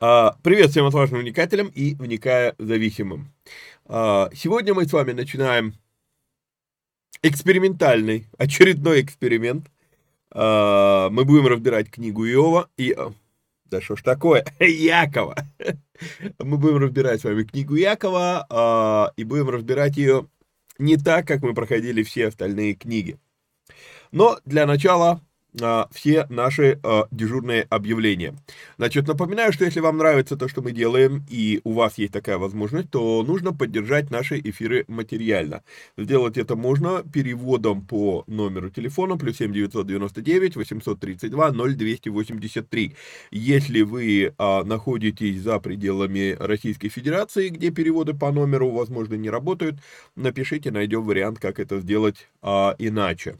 А, привет всем отважным вникателям и вникая зависимым. А, сегодня мы с вами начинаем экспериментальный, очередной эксперимент. А, мы будем разбирать книгу Иова и... Да что ж такое? Якова. Мы будем разбирать с вами книгу Якова и будем разбирать ее не так, как мы проходили все остальные книги. Но для начала все наши а, дежурные объявления. Значит, напоминаю, что если вам нравится то, что мы делаем, и у вас есть такая возможность, то нужно поддержать наши эфиры материально. Сделать это можно переводом по номеру телефона плюс 7 999 832 0283. Если вы а, находитесь за пределами Российской Федерации, где переводы по номеру, возможно, не работают, напишите, найдем вариант, как это сделать а, иначе.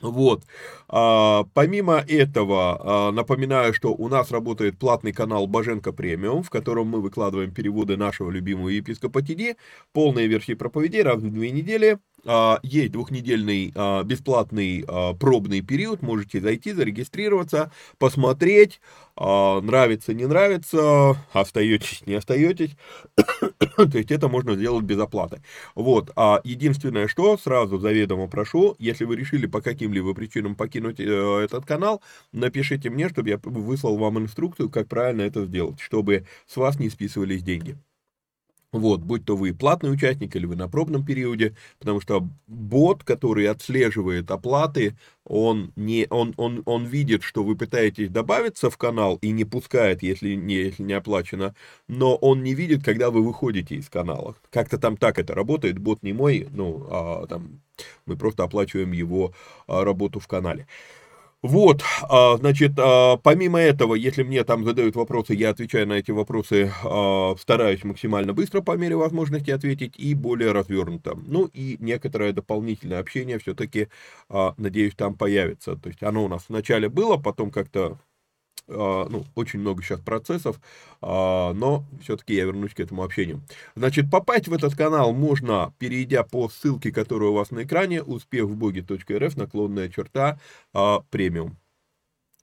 Вот. А, помимо этого, а, напоминаю, что у нас работает платный канал Боженко Премиум, в котором мы выкладываем переводы нашего любимого епископа Тиди, полные версии проповедей раз в две недели. А, есть двухнедельный а, бесплатный а, пробный период, можете зайти, зарегистрироваться, посмотреть, нравится, не нравится, остаетесь, не остаетесь, то есть это можно сделать без оплаты. Вот, а единственное, что сразу заведомо прошу, если вы решили по каким-либо причинам покинуть э, этот канал, напишите мне, чтобы я выслал вам инструкцию, как правильно это сделать, чтобы с вас не списывались деньги. Вот, будь то вы платный участник или вы на пробном периоде, потому что бот, который отслеживает оплаты, он, не, он, он, он видит, что вы пытаетесь добавиться в канал и не пускает, если не, если не оплачено, но он не видит, когда вы выходите из канала. Как-то там так это работает, бот не мой, ну, а, там, мы просто оплачиваем его а, работу в канале. Вот, а, значит, а, помимо этого, если мне там задают вопросы, я отвечаю на эти вопросы, а, стараюсь максимально быстро по мере возможности ответить и более развернуто. Ну и некоторое дополнительное общение все-таки, надеюсь, там появится. То есть оно у нас вначале было, потом как-то ну, очень много сейчас процессов, а, но все-таки я вернусь к этому общению. Значит, попасть в этот канал можно, перейдя по ссылке, которая у вас на экране, успехвбоги.рф, наклонная черта, а, премиум.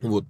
Вот,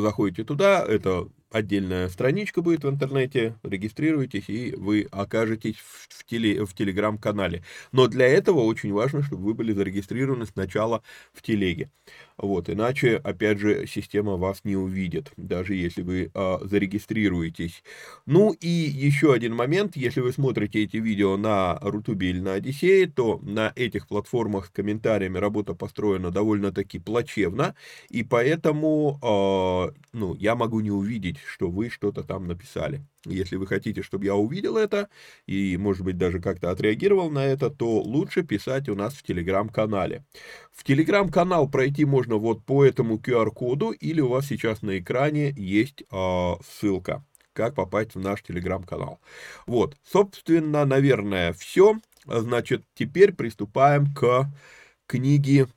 заходите туда, это отдельная страничка будет в интернете, регистрируйтесь, и вы окажетесь в, в, теле, в телеграм-канале. Но для этого очень важно, чтобы вы были зарегистрированы сначала в телеге. Вот, иначе, опять же, система вас не увидит, даже если вы а, зарегистрируетесь. Ну и еще один момент, если вы смотрите эти видео на Рутубе или на Одиссее, то на этих платформах с комментариями работа построена довольно-таки плачевно, и поэтому, а, ну, я могу не увидеть, что вы что-то там написали. Если вы хотите, чтобы я увидел это и, может быть, даже как-то отреагировал на это, то лучше писать у нас в Телеграм-канале. В Телеграм-канал пройти можно вот по этому QR-коду, или у вас сейчас на экране есть э, ссылка, как попасть в наш Телеграм-канал. Вот, собственно, наверное, все. Значит, теперь приступаем к книге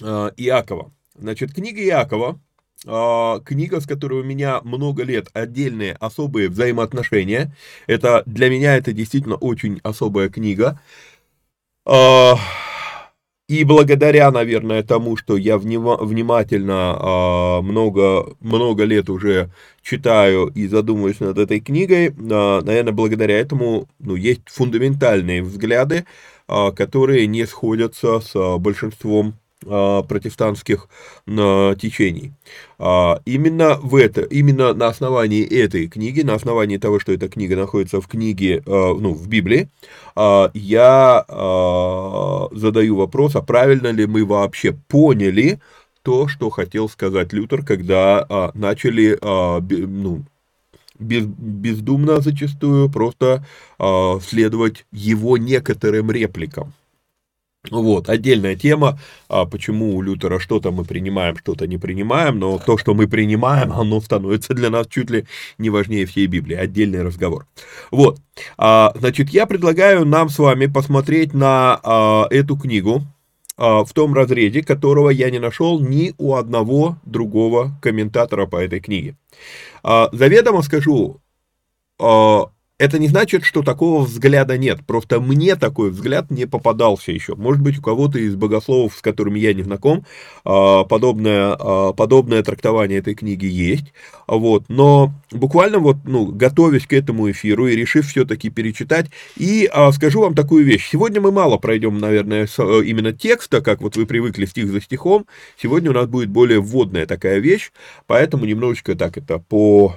э, Иакова. Значит, книга Иакова книга, с которой у меня много лет отдельные особые взаимоотношения. Это для меня это действительно очень особая книга. А, и благодаря, наверное, тому, что я внимательно а, много, много лет уже читаю и задумываюсь над этой книгой, наверное, благодаря этому ну, есть фундаментальные взгляды, которые не сходятся с большинством а, протестантских а, течений. А, именно в это, именно на основании этой книги, на основании того, что эта книга находится в книге, ну, в Библии, я задаю вопрос, а правильно ли мы вообще поняли то, что хотел сказать Лютер, когда начали, ну, без, бездумно зачастую просто следовать его некоторым репликам. Вот, отдельная тема, а почему у Лютера что-то мы принимаем, что-то не принимаем, но то, что мы принимаем, оно становится для нас чуть ли не важнее всей Библии, отдельный разговор. Вот, а, значит, я предлагаю нам с вами посмотреть на а, эту книгу в том разрезе, которого я не нашел ни у одного другого комментатора по этой книге. Заведомо скажу, это не значит, что такого взгляда нет. Просто мне такой взгляд не попадался еще. Может быть, у кого-то из богословов, с которыми я не знаком, а, подобное, а, подобное трактование этой книги есть. Вот. Но буквально вот, ну, готовясь к этому эфиру и решив все-таки перечитать, и а, скажу вам такую вещь. Сегодня мы мало пройдем, наверное, э, именно текста, как вот вы привыкли стих за стихом. Сегодня у нас будет более вводная такая вещь, поэтому немножечко так это по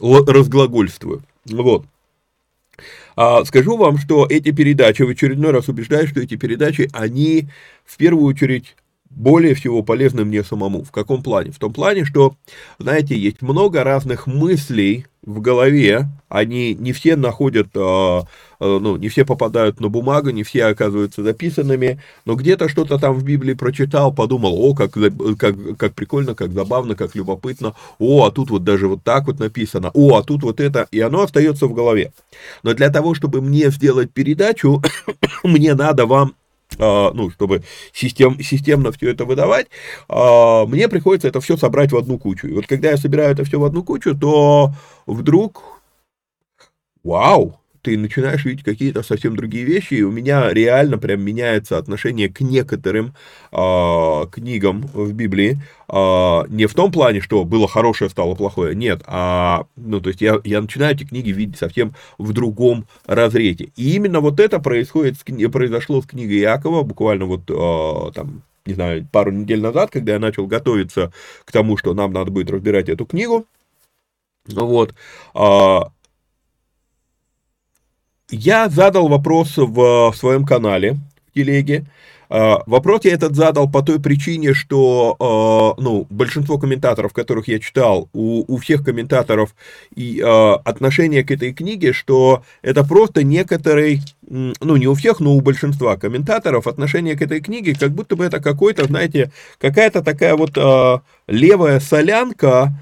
разглагольствую. Вот. А, скажу вам, что эти передачи, в очередной раз убеждаю, что эти передачи, они в первую очередь более всего полезны мне самому. В каком плане? В том плане, что, знаете, есть много разных мыслей в голове, они не все находят, а, а, ну, не все попадают на бумагу, не все оказываются записанными, но где-то что-то там в Библии прочитал, подумал, о, как, как, как прикольно, как забавно, как любопытно, о, а тут вот даже вот так вот написано, о, а тут вот это, и оно остается в голове. Но для того, чтобы мне сделать передачу, мне надо вам ну, чтобы систем, системно все это выдавать, а, мне приходится это все собрать в одну кучу. И вот когда я собираю это все в одну кучу, то вдруг, вау, ты начинаешь видеть какие-то совсем другие вещи, и у меня реально прям меняется отношение к некоторым э, книгам в Библии. Э, не в том плане, что было хорошее, стало плохое, нет, а, ну, то есть я, я начинаю эти книги видеть совсем в другом разрезе. И именно вот это происходит, произошло с книгой Якова, буквально вот э, там не знаю, пару недель назад, когда я начал готовиться к тому, что нам надо будет разбирать эту книгу, вот, я задал вопрос в своем канале, в телеге, а, вопрос я этот задал по той причине, что а, ну, большинство комментаторов, которых я читал, у, у всех комментаторов и а, отношение к этой книге, что это просто некоторый, ну не у всех, но у большинства комментаторов отношение к этой книге, как будто бы это какой-то, знаете, какая-то такая вот левая солянка,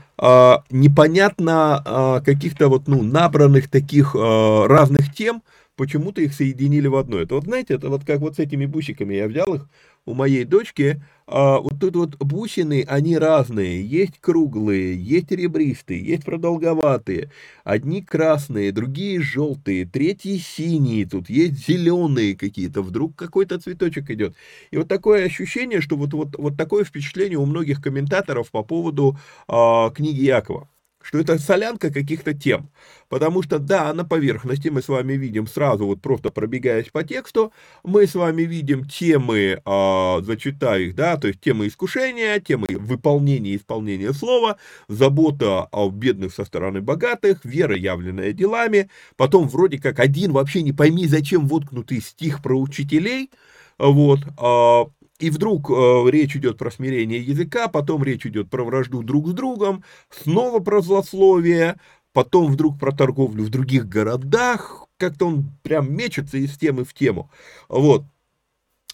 непонятно каких-то вот, ну, набранных таких разных тем, почему-то их соединили в одно. Это вот, знаете, это вот как вот с этими бусиками. Я взял их у моей дочки. А, вот тут вот бусины, они разные. Есть круглые, есть ребристые, есть продолговатые. Одни красные, другие желтые, третьи синие. Тут есть зеленые какие-то. Вдруг какой-то цветочек идет. И вот такое ощущение, что вот, вот, вот такое впечатление у многих комментаторов по поводу а, книги Якова что это солянка каких-то тем. Потому что, да, на поверхности мы с вами видим сразу, вот просто пробегаясь по тексту, мы с вами видим темы, э, зачитаю их, да, то есть темы искушения, темы выполнения и исполнения слова, забота о бедных со стороны богатых, вера, явленная делами, потом вроде как один вообще не пойми, зачем воткнутый стих про учителей, вот, э, и вдруг э, речь идет про смирение языка, потом речь идет про вражду друг с другом, снова про злословие, потом вдруг про торговлю в других городах, как-то он прям мечется из темы в тему. Вот.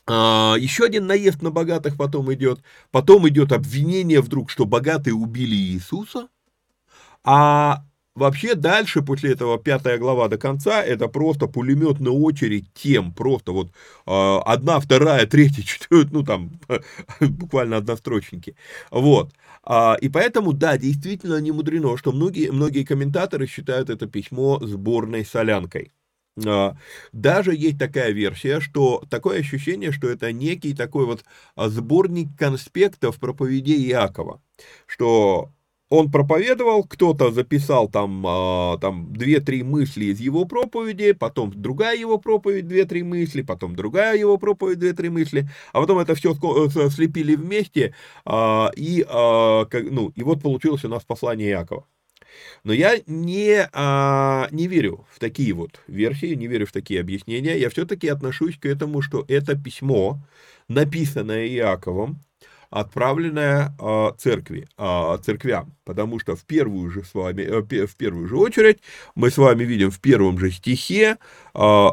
А, еще один наезд на богатых потом идет. Потом идет обвинение вдруг, что богатые убили Иисуса. А Вообще дальше, после этого пятая глава до конца, это просто пулеметная очередь тем, просто вот э, одна, вторая, третья, четвертая, ну там буквально однострочники. Вот. А, и поэтому, да, действительно не мудрено, что многие, многие комментаторы считают это письмо сборной солянкой. А, даже есть такая версия, что такое ощущение, что это некий такой вот сборник конспектов проповедей Иакова, что он проповедовал, кто-то записал там, а, там 2-3 мысли из его проповеди, потом другая его проповедь, 2-3 мысли, потом другая его проповедь, 2-3 мысли, а потом это все э, слепили вместе, а, и, а, ну, и вот получилось у нас послание Якова. Но я не, а, не верю в такие вот версии, не верю в такие объяснения. Я все-таки отношусь к этому, что это письмо, написанное Иаковом, отправленная э, церкви, э, церквям, потому что в первую же с вами, э, в первую же очередь мы с вами видим в первом же стихе э,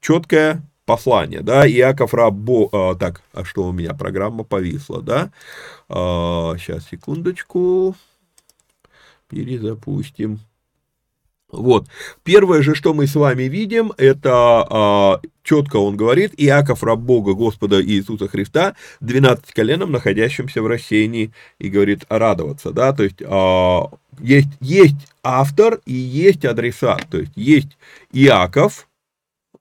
четкое послание, да, Иаков Рабо, так, а что у меня программа повисла, да, сейчас, секундочку, перезапустим, вот. Первое же, что мы с вами видим, это а, четко он говорит, Иаков, раб Бога, Господа Иисуса Христа, 12 коленом, находящимся в рассеянии, и говорит радоваться, да, то есть а, есть, есть автор и есть адресат, то есть есть Иаков,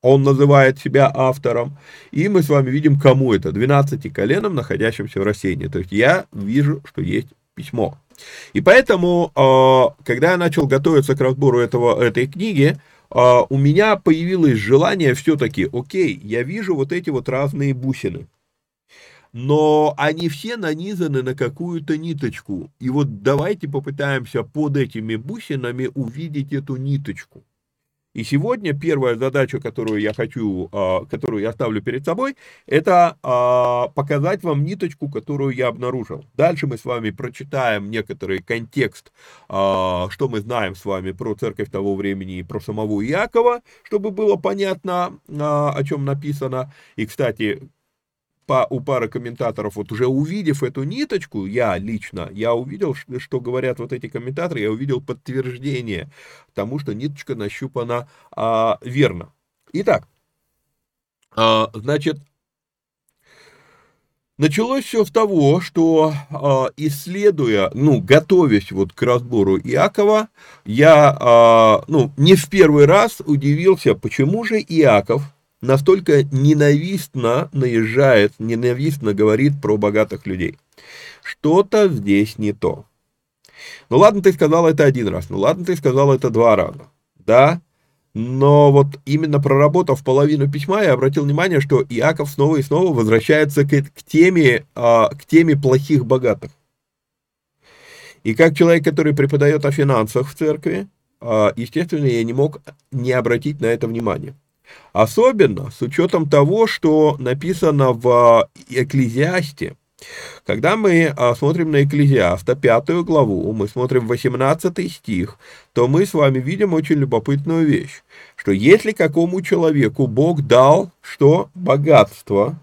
он называет себя автором, и мы с вами видим, кому это, 12 коленом, находящимся в рассеянии, то есть я вижу, что есть письмо. И поэтому, а, когда я начал готовиться к разбору этого, этой книги, а, у меня появилось желание все-таки, окей, я вижу вот эти вот разные бусины, но они все нанизаны на какую-то ниточку. И вот давайте попытаемся под этими бусинами увидеть эту ниточку. И сегодня первая задача, которую я хочу, а, которую я ставлю перед собой, это а, показать вам ниточку, которую я обнаружил. Дальше мы с вами прочитаем некоторый контекст, а, что мы знаем с вами про церковь того времени и про самого Иакова, чтобы было понятно, о чем написано. И, кстати, по, у пары комментаторов, вот уже увидев эту ниточку, я лично, я увидел, что говорят вот эти комментаторы, я увидел подтверждение тому, что ниточка нащупана а, верно. Итак, а, значит, Началось все с того, что а, исследуя, ну, готовясь вот к разбору Иакова, я, а, ну, не в первый раз удивился, почему же Иаков настолько ненавистно наезжает, ненавистно говорит про богатых людей. Что-то здесь не то. Ну ладно, ты сказал это один раз, ну ладно, ты сказал это два раза, да, но вот именно проработав половину письма, я обратил внимание, что Иаков снова и снова возвращается к, к, теме, а, к теме плохих богатых. И как человек, который преподает о финансах в церкви, а, естественно, я не мог не обратить на это внимание. Особенно с учетом того, что написано в Экклезиасте. Когда мы а, смотрим на Экклезиаста, пятую главу, мы смотрим 18 стих, то мы с вами видим очень любопытную вещь, что если какому человеку Бог дал что? Богатство,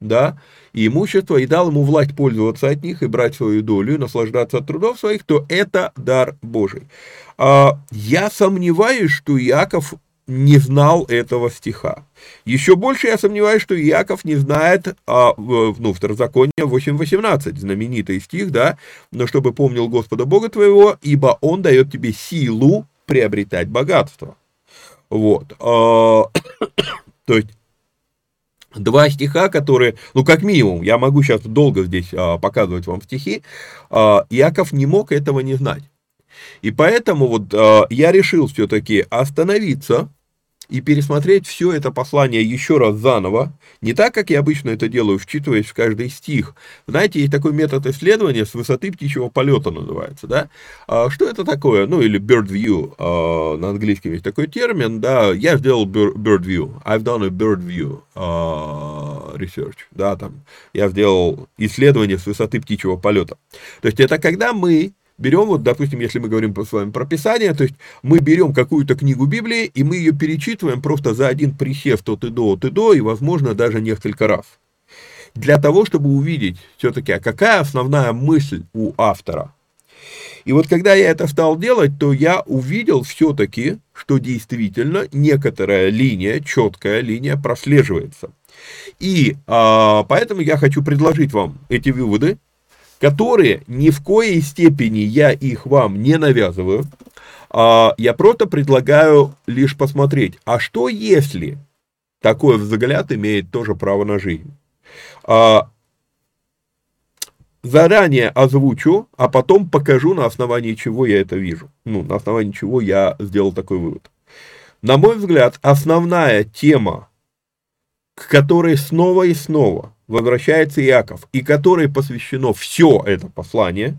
да, и имущество, и дал ему власть пользоваться от них и брать свою долю, и наслаждаться от трудов своих, то это дар Божий. А, я сомневаюсь, что Иаков не знал этого стиха. Еще больше я сомневаюсь, что Иаков не знает, а, ну, второзаконие 8.18, знаменитый стих, да, но чтобы помнил Господа Бога твоего, ибо Он дает тебе силу приобретать богатство. Вот. А, то есть, два стиха, которые, ну, как минимум, я могу сейчас долго здесь а, показывать вам стихи, а, Иаков не мог этого не знать. И поэтому вот а, я решил все-таки остановиться и пересмотреть все это послание еще раз заново, не так, как я обычно это делаю, вчитываясь в каждый стих. Знаете, есть такой метод исследования с высоты птичьего полета называется, да? А, что это такое? Ну, или bird view, а, на английском есть такой термин, да, я сделал bird view, I've done a bird view а, research, да, там, я сделал исследование с высоты птичьего полета. То есть это когда мы берем, вот, допустим, если мы говорим с вами про Писание, то есть мы берем какую-то книгу Библии, и мы ее перечитываем просто за один присев то и до, то и до, и, возможно, даже несколько раз. Для того, чтобы увидеть все-таки, а какая основная мысль у автора. И вот когда я это стал делать, то я увидел все-таки, что действительно некоторая линия, четкая линия прослеживается. И а, поэтому я хочу предложить вам эти выводы, которые ни в коей степени я их вам не навязываю, а я просто предлагаю лишь посмотреть, а что если такой взгляд имеет тоже право на жизнь. А, заранее озвучу, а потом покажу, на основании чего я это вижу. Ну, на основании чего я сделал такой вывод. На мой взгляд, основная тема, к которой снова и снова возвращается Иаков, и которой посвящено все это послание,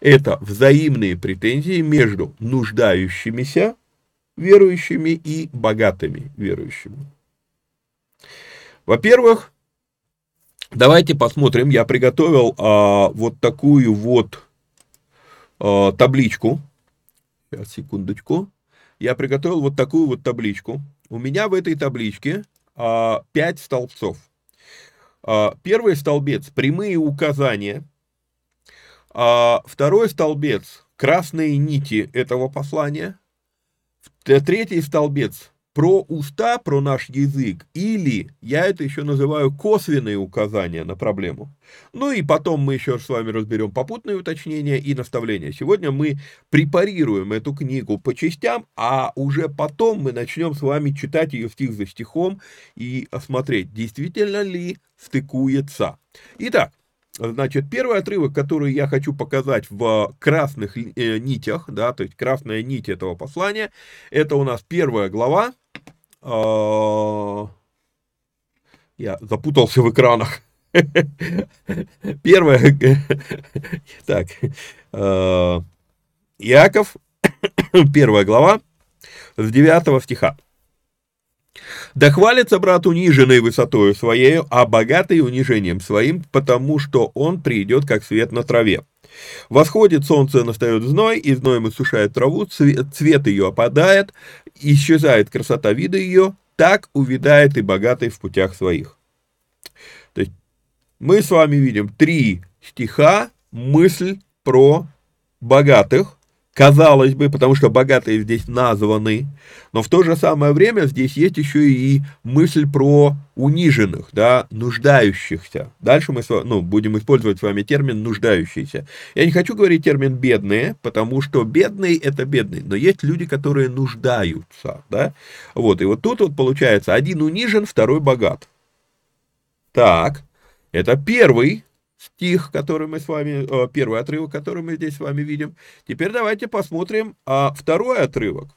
это взаимные претензии между нуждающимися верующими и богатыми верующими. Во-первых, давайте посмотрим, я приготовил а, вот такую вот а, табличку. Сейчас, секундочку. Я приготовил вот такую вот табличку. У меня в этой табличке а, 5 столбцов. А, первый столбец – прямые указания. А, второй столбец – красные нити этого послания. Третий столбец – про уста, про наш язык, или я это еще называю косвенные указания на проблему. Ну и потом мы еще с вами разберем попутные уточнения и наставления. Сегодня мы препарируем эту книгу по частям, а уже потом мы начнем с вами читать ее стих за стихом и осмотреть, действительно ли стыкуется. Итак, Значит, первый отрывок, который я хочу показать в красных э, нитях, да, то есть красная нить этого послания, это у нас первая глава. Э, я запутался в экранах. Первая, так, э, Иаков, первая глава, с 9 стиха. Да хвалится брат униженной высотою своею, а богатый унижением своим, потому что он придет, как свет на траве. Восходит солнце, настает зной, и зноем иссушает траву, цвет, цвет ее опадает, исчезает красота вида ее, так увядает и богатый в путях своих. То есть мы с вами видим три стиха, мысль про богатых, казалось бы, потому что богатые здесь названы, но в то же самое время здесь есть еще и мысль про униженных, да, нуждающихся. Дальше мы ну, будем использовать с вами термин нуждающийся. Я не хочу говорить термин бедные, потому что бедный это бедный, но есть люди, которые нуждаются, да. Вот, и вот тут вот получается один унижен, второй богат. Так, это первый стих, который мы с вами, э, первый отрывок, который мы здесь с вами видим. Теперь давайте посмотрим а, второй отрывок.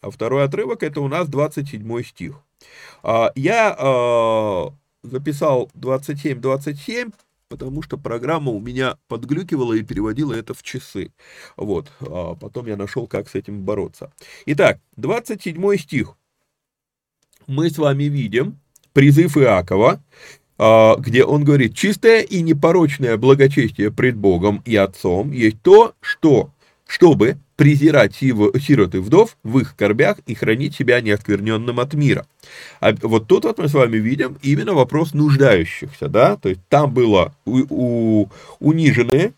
А второй отрывок это у нас 27 стих. А, я а, записал 27-27 потому что программа у меня подглюкивала и переводила это в часы. Вот, потом я нашел, как с этим бороться. Итак, 27 стих. Мы с вами видим призыв Иакова, где он говорит, чистое и непорочное благочестие пред Богом и Отцом есть то, что, чтобы презирать сирот и вдов в их корбях и хранить себя неоскверненным от мира. А вот тут вот мы с вами видим именно вопрос нуждающихся, да, то есть там было у, у, униженные,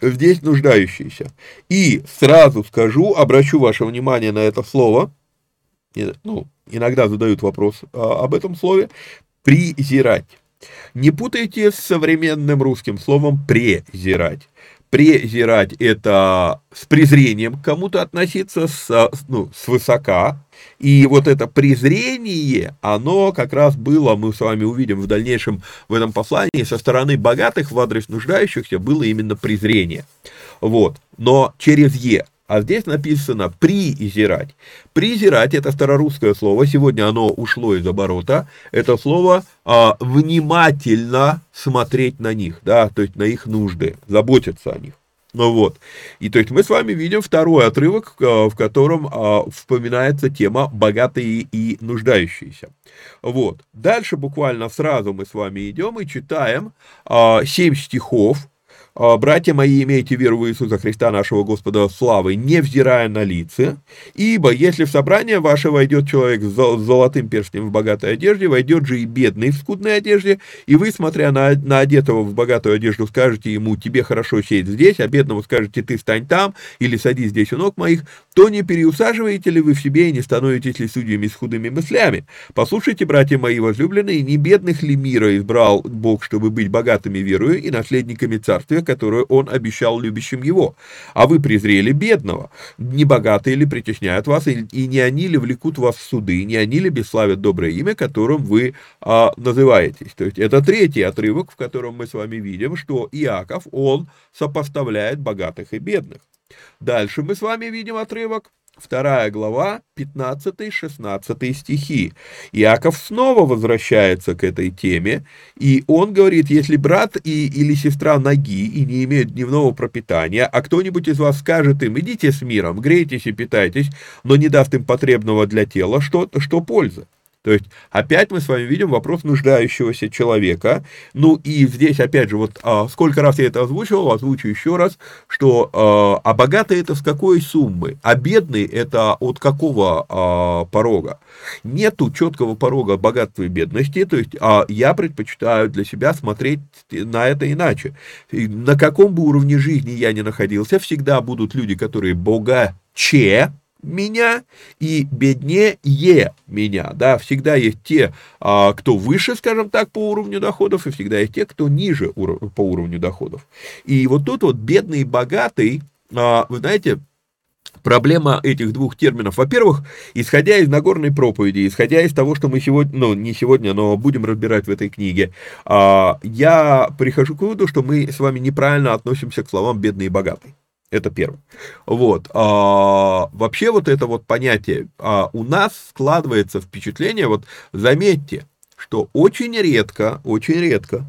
здесь нуждающиеся. И сразу скажу, обращу ваше внимание на это слово, ну, иногда задают вопрос а, об этом слове, презирать. Не путайте с современным русским словом презирать. Презирать – это с презрением к кому-то относиться, с, ну, свысока. И вот это презрение, оно как раз было, мы с вами увидим в дальнейшем в этом послании, со стороны богатых в адрес нуждающихся было именно презрение. Вот. Но через «е». А здесь написано «презирать». «Презирать» — это старорусское слово, сегодня оно ушло из оборота. Это слово а, «внимательно смотреть на них», да, то есть на их нужды, заботиться о них. Ну вот. И то есть мы с вами видим второй отрывок, а, в котором а, вспоминается тема «богатые и нуждающиеся». Вот. Дальше буквально сразу мы с вами идем и читаем а, 7 стихов, «Братья мои, имейте веру в Иисуса Христа, нашего Господа славы, невзирая на лица, ибо если в собрание ваше войдет человек с золотым перстнем в богатой одежде, войдет же и бедный в скудной одежде, и вы, смотря на, на одетого в богатую одежду, скажете ему, тебе хорошо сесть здесь, а бедному скажете, ты стань там, или садись здесь у ног моих, то не переусаживаете ли вы в себе и не становитесь ли судьями с худыми мыслями? Послушайте, братья мои возлюбленные, не бедных ли мира избрал Бог, чтобы быть богатыми верою и наследниками царствия, которую он обещал любящим его. А вы презрели бедного. Не богатые ли притесняют вас, и не они ли влекут вас в суды, не они ли бесславят доброе имя, которым вы а, называетесь. То есть это третий отрывок, в котором мы с вами видим, что Иаков, он сопоставляет богатых и бедных. Дальше мы с вами видим отрывок, Вторая глава, 15-16 стихи. Иаков снова возвращается к этой теме, и он говорит, если брат и, или сестра ноги и не имеют дневного пропитания, а кто-нибудь из вас скажет им, идите с миром, грейтесь и питайтесь, но не даст им потребного для тела, что, что польза? То есть опять мы с вами видим вопрос нуждающегося человека. Ну и здесь опять же, вот а, сколько раз я это озвучивал, озвучу еще раз, что а, а богатый это с какой суммы, а бедный это от какого а, порога. Нету четкого порога богатства и бедности, то есть а, я предпочитаю для себя смотреть на это иначе. И на каком бы уровне жизни я ни находился, всегда будут люди, которые богаче, меня и беднее меня, да, всегда есть те, а, кто выше, скажем так, по уровню доходов, и всегда есть те, кто ниже по уровню доходов. И вот тут вот бедный и богатый, а, вы знаете, проблема этих двух терминов. Во-первых, исходя из Нагорной проповеди, исходя из того, что мы сегодня, ну, не сегодня, но будем разбирать в этой книге, а, я прихожу к выводу, что мы с вами неправильно относимся к словам «бедный и богатый». Это первое. Вот. А, вообще вот это вот понятие, а, у нас складывается впечатление, вот заметьте, что очень редко, очень редко,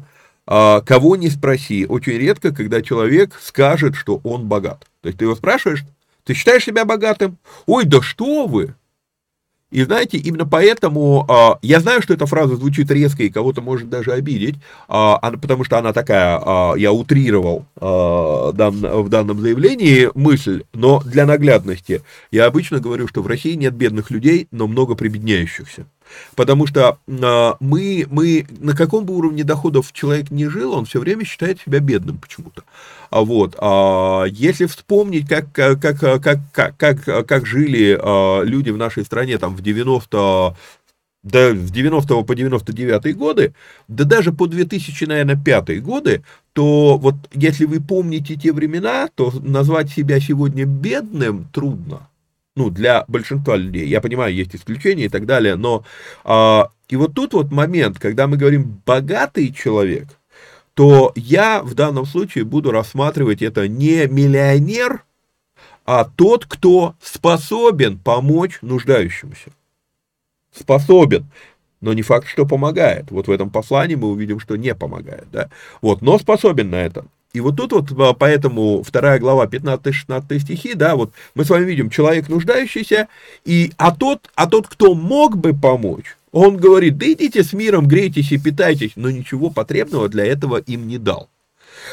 а, кого не спроси, очень редко, когда человек скажет, что он богат. То есть ты его спрашиваешь, ты считаешь себя богатым? Ой, да что вы! И знаете, именно поэтому а, я знаю, что эта фраза звучит резко и кого-то может даже обидеть, а, потому что она такая, а, я утрировал в данном заявлении мысль, но для наглядности я обычно говорю, что в России нет бедных людей, но много прибедняющихся. Потому что э, мы, мы на каком бы уровне доходов человек не жил, он все время считает себя бедным почему-то. А вот, а если вспомнить, как, как, как, как, как, как жили а, люди в нашей стране там в 90 да, с 90 по 99 годы, да даже по 2000, наверное, 5 годы, то вот если вы помните те времена, то назвать себя сегодня бедным трудно ну, для большинства людей. Я понимаю, есть исключения и так далее, но а, и вот тут вот момент, когда мы говорим богатый человек, то я в данном случае буду рассматривать это не миллионер, а тот, кто способен помочь нуждающимся. Способен. но не факт, что помогает. Вот в этом послании мы увидим, что не помогает, да. Вот, но способен на это. И вот тут вот а, поэтому вторая глава 15-16 стихи, да, вот мы с вами видим человек нуждающийся, и, а, тот, а тот, кто мог бы помочь, он говорит, да идите с миром, грейтесь и питайтесь, но ничего потребного для этого им не дал.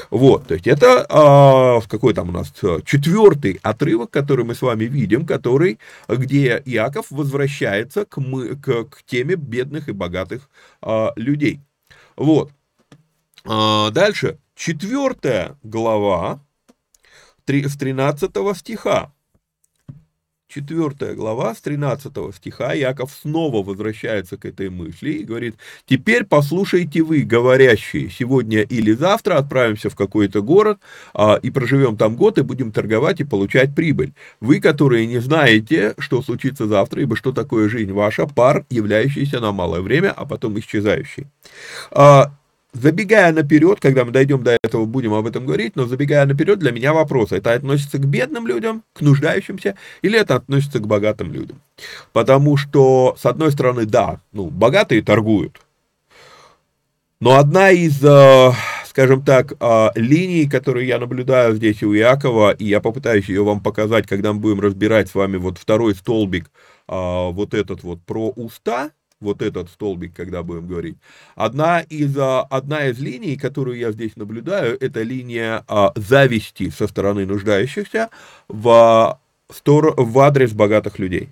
Вот, то есть это а, какой там у нас четвертый отрывок, который мы с вами видим, который, где Иаков возвращается к, мы, к, к теме бедных и богатых а, людей. Вот. А, дальше, четвертая глава, 3, с 13 стиха. 4 глава с 13 стиха Яков снова возвращается к этой мысли и говорит, теперь послушайте вы, говорящие, сегодня или завтра отправимся в какой-то город а, и проживем там год и будем торговать и получать прибыль. Вы, которые не знаете, что случится завтра, ибо что такое жизнь ваша, пар, являющийся на малое время, а потом исчезающий. А, Забегая наперед, когда мы дойдем до этого, будем об этом говорить, но забегая наперед, для меня вопрос, это относится к бедным людям, к нуждающимся, или это относится к богатым людям? Потому что, с одной стороны, да, ну, богатые торгуют, но одна из, э, скажем так, э, линий, которые я наблюдаю здесь у Иакова, и я попытаюсь ее вам показать, когда мы будем разбирать с вами вот второй столбик, э, вот этот вот про уста, вот этот столбик, когда будем говорить. Одна из, а, одна из линий, которую я здесь наблюдаю, это линия а, зависти со стороны нуждающихся в, в адрес богатых людей.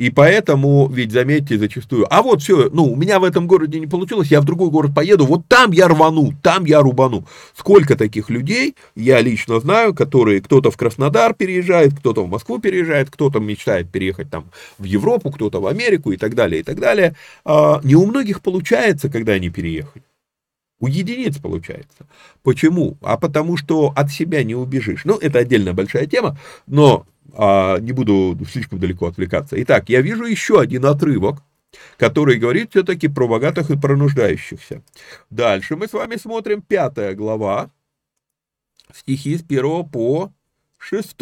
И поэтому, ведь заметьте зачастую, а вот все, ну, у меня в этом городе не получилось, я в другой город поеду, вот там я рвану, там я рубану. Сколько таких людей, я лично знаю, которые кто-то в Краснодар переезжает, кто-то в Москву переезжает, кто-то мечтает переехать там в Европу, кто-то в Америку и так далее, и так далее. А, не у многих получается, когда они переехали. У единиц получается. Почему? А потому что от себя не убежишь. Ну, это отдельная большая тема, но а, не буду слишком далеко отвлекаться. Итак, я вижу еще один отрывок, который говорит все-таки про богатых и про нуждающихся. Дальше мы с вами смотрим пятая глава, стихи с 1 по 6.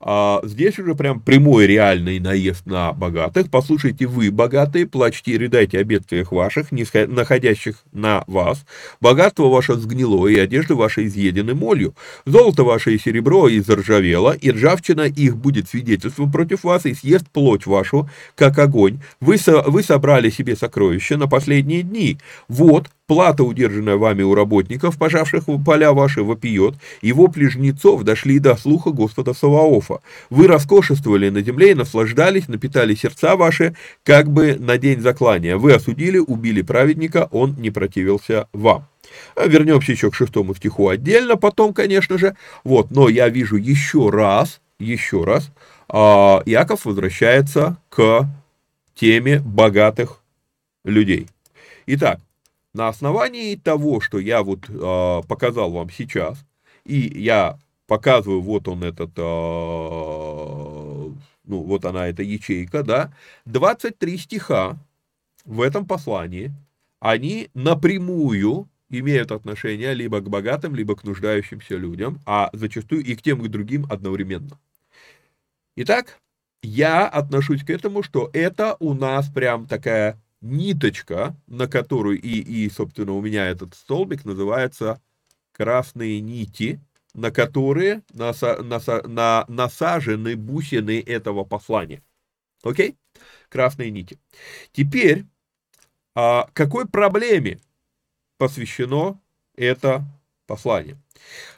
А здесь уже прям прямой реальный наезд на богатых. Послушайте, вы, богатые, плачьте и рыдайте о бедствиях ваших, находящих на вас. Богатство ваше сгнило, и одежды ваши изъедены молью. Золото ваше и серебро изржавело, и ржавчина их будет свидетельством против вас, и съест плоть вашу, как огонь. Вы, со, вы собрали себе сокровища на последние дни. Вот, Плата, удержанная вами у работников, пожавших поля ваши, вопиет, и вопли жнецов дошли до слуха Господа Саваофа. Вы роскошествовали на земле и наслаждались, напитали сердца ваши, как бы на день заклания. Вы осудили, убили праведника, он не противился вам. А вернемся еще к шестому стиху отдельно потом, конечно же. Вот, но я вижу еще раз, еще раз, а, Иаков возвращается к теме богатых людей. Итак, на основании того, что я вот э, показал вам сейчас, и я показываю, вот он этот, э, ну, вот она, эта ячейка, да, 23 стиха в этом послании, они напрямую имеют отношение либо к богатым, либо к нуждающимся людям, а зачастую и к тем, и к другим одновременно. Итак, я отношусь к этому, что это у нас прям такая ниточка, на которую, и, и, собственно, у меня этот столбик называется красные нити, на которые наса, наса, на, насажены бусины этого послания. Окей? Красные нити. Теперь, а, какой проблеме посвящено это послание?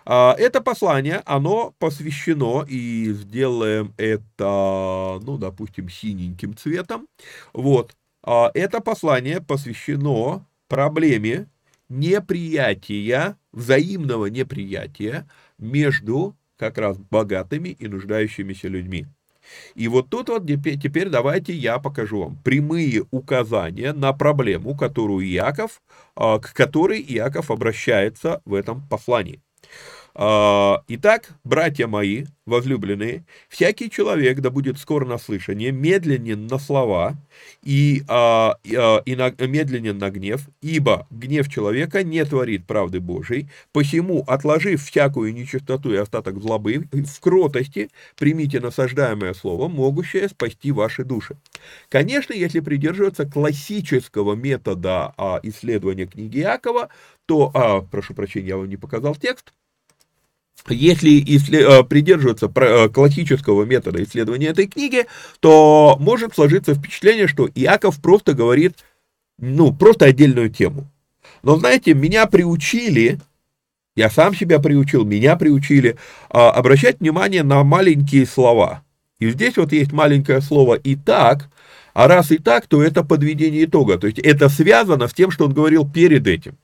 А, это послание, оно посвящено, и сделаем это, ну, допустим, синеньким цветом, вот, а, это послание посвящено проблеме неприятия, взаимного неприятия между как раз богатыми и нуждающимися людьми. И вот тут вот теперь давайте я покажу вам прямые указания на проблему, которую Иаков, а, к которой Иаков обращается в этом послании. А, итак, братья мои, возлюбленные, всякий человек да будет скоро на слышание, медленнен на слова а, и, а, и на, медленен на гнев, ибо гнев человека не творит правды Божией, посему, отложив всякую нечистоту и остаток злобы, в кротости примите насаждаемое слово, могущее спасти ваши души. Конечно, если придерживаться классического метода а, исследования книги Якова, то, а, прошу прощения, я вам не показал текст, если э, придерживаться э, классического метода исследования этой книги, то может сложиться впечатление, что Иаков просто говорит, ну, просто отдельную тему. Но, знаете, меня приучили, я сам себя приучил, меня приучили а, обращать внимание на маленькие слова. И здесь вот есть маленькое слово «и так», а раз и так, то это подведение итога. То есть это связано с тем, что он говорил перед этим.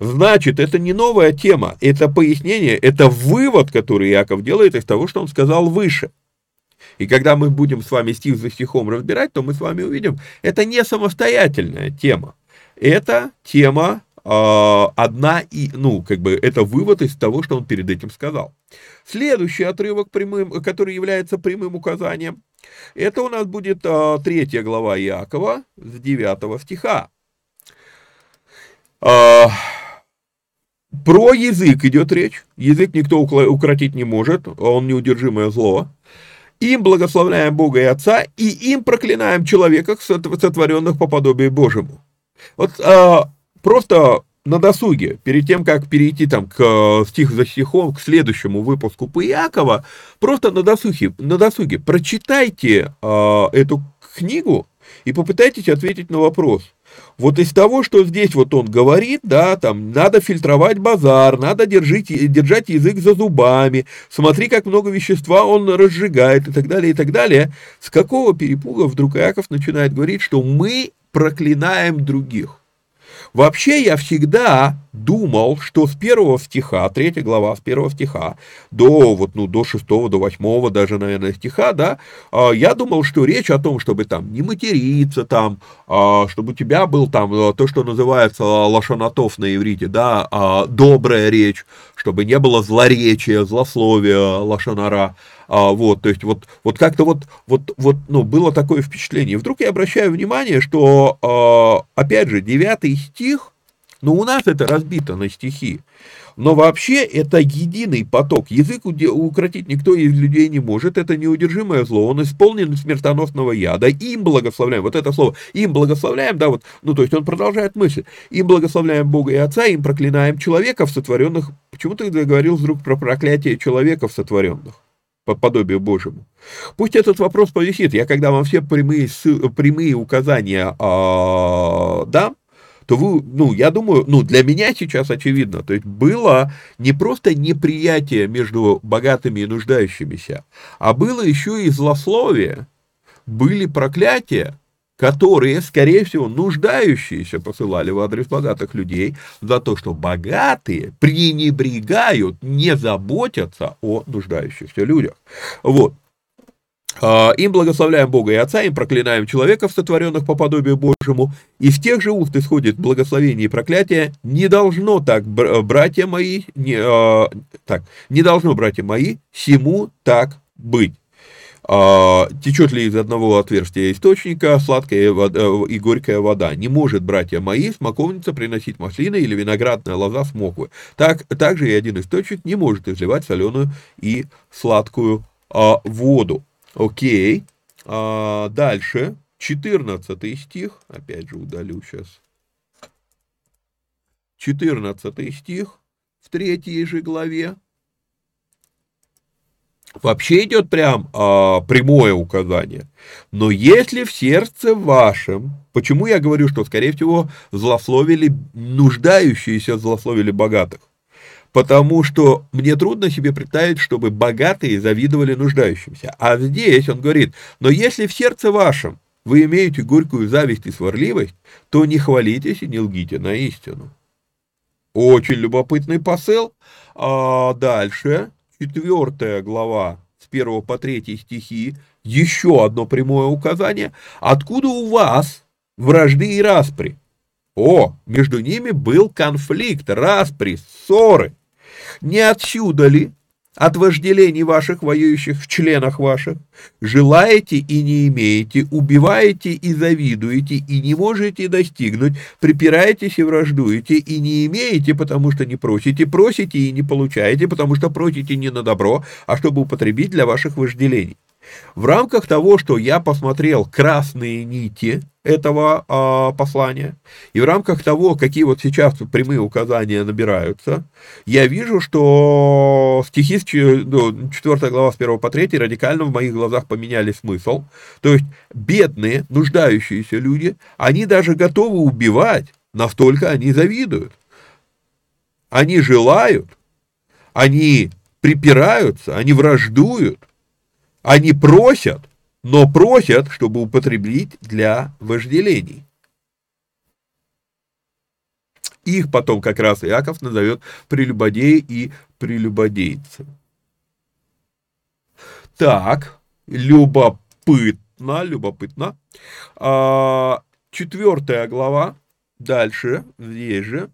Значит, это не новая тема, это пояснение, это вывод, который Яков делает из того, что он сказал выше. И когда мы будем с вами стих за стихом разбирать, то мы с вами увидим, это не самостоятельная тема. Это тема э, одна и, ну, как бы, это вывод из того, что он перед этим сказал. Следующий отрывок, прямым, который является прямым указанием, это у нас будет э, третья глава Иакова с 9 стиха. Э, про язык идет речь. Язык никто укротить не может, он неудержимое зло. Им благословляем Бога и Отца, и им проклинаем человека, сотворенных по подобию Божьему. Вот а, просто на досуге, перед тем, как перейти там к стих за стихом, к следующему выпуску по просто на досуге, на досуге прочитайте а, эту книгу и попытайтесь ответить на вопрос – вот из того, что здесь вот он говорит, да, там, надо фильтровать базар, надо держать, держать язык за зубами, смотри, как много вещества он разжигает и так далее, и так далее. С какого перепуга вдруг Иаков начинает говорить, что мы проклинаем других? Вообще я всегда думал, что с первого стиха, третья глава с первого стиха, до, вот, ну, до шестого, до восьмого даже, наверное, стиха, да, а, я думал, что речь о том, чтобы там не материться, там, а, чтобы у тебя был там э, то, что называется лошонатов на иврите, да, а, добрая речь, чтобы не было злоречия, злословия, лошонара, а, вот, то есть вот, вот как-то вот, вот, вот, ну, было такое впечатление. И вдруг я обращаю внимание, что, а, опять же, девятый стих, ну, у нас это разбито на стихи, но вообще это единый поток. Язык укротить никто из людей не может. Это неудержимое зло. Он исполнен смертоносного яда. Им благословляем. Вот это слово. Им благословляем, да, вот. Ну, то есть он продолжает мысль. Им благословляем Бога и Отца, им проклинаем человеков сотворенных. Почему ты говорил вдруг про проклятие человеков сотворенных? По подобию Божьему. Пусть этот вопрос повисит. Я когда вам все прямые, прямые указания э, дам, то вы, ну, я думаю, ну, для меня сейчас очевидно, то есть было не просто неприятие между богатыми и нуждающимися, а было еще и злословие, были проклятия, которые, скорее всего, нуждающиеся посылали в адрес богатых людей за то, что богатые пренебрегают, не заботятся о нуждающихся людях. Вот. А, им благословляем Бога и Отца, им проклинаем человеков, сотворенных по подобию Божьему. Из тех же уст исходит благословение и проклятие. Не должно так, братья мои, не, э, так, не должно, братья мои, всему так быть. А, течет ли из одного отверстия источника сладкая вода, э, и горькая вода. Не может, братья мои, смоковница приносить маслины или виноградная лоза смоквы. Так, также и один источник не может изливать соленую и сладкую а, воду. Окей. А, дальше. 14 стих. Опять же удалю сейчас. 14 стих в третьей же главе вообще идет прям а, прямое указание. Но если в сердце вашем, почему я говорю, что, скорее всего, злословили нуждающиеся, злословили богатых? Потому что мне трудно себе представить, чтобы богатые завидовали нуждающимся. А здесь он говорит, но если в сердце вашем вы имеете горькую зависть и сварливость, то не хвалитесь и не лгите на истину. Очень любопытный посыл. А дальше, четвертая глава с 1 по 3 стихи, еще одно прямое указание. Откуда у вас вражды и распри? О, между ними был конфликт, распри, ссоры. Не отсюда ли, от вожделений ваших, воюющих в членах ваших, желаете и не имеете, убиваете и завидуете, и не можете достигнуть, припираетесь и враждуете, и не имеете, потому что не просите, просите и не получаете, потому что просите не на добро, а чтобы употребить для ваших вожделений. В рамках того, что я посмотрел красные нити этого э, послания, и в рамках того, какие вот сейчас прямые указания набираются, я вижу, что стихи с 4 ну, глава с 1 по 3 радикально в моих глазах поменяли смысл. То есть бедные, нуждающиеся люди, они даже готовы убивать, настолько они завидуют. Они желают, они припираются, они враждуют, они просят, но просят, чтобы употребить для вожделений. Их потом как раз Иаков назовет прелюбодеи и прелюбодейцы. Так, любопытно, любопытно. А, четвертая глава, дальше, здесь же,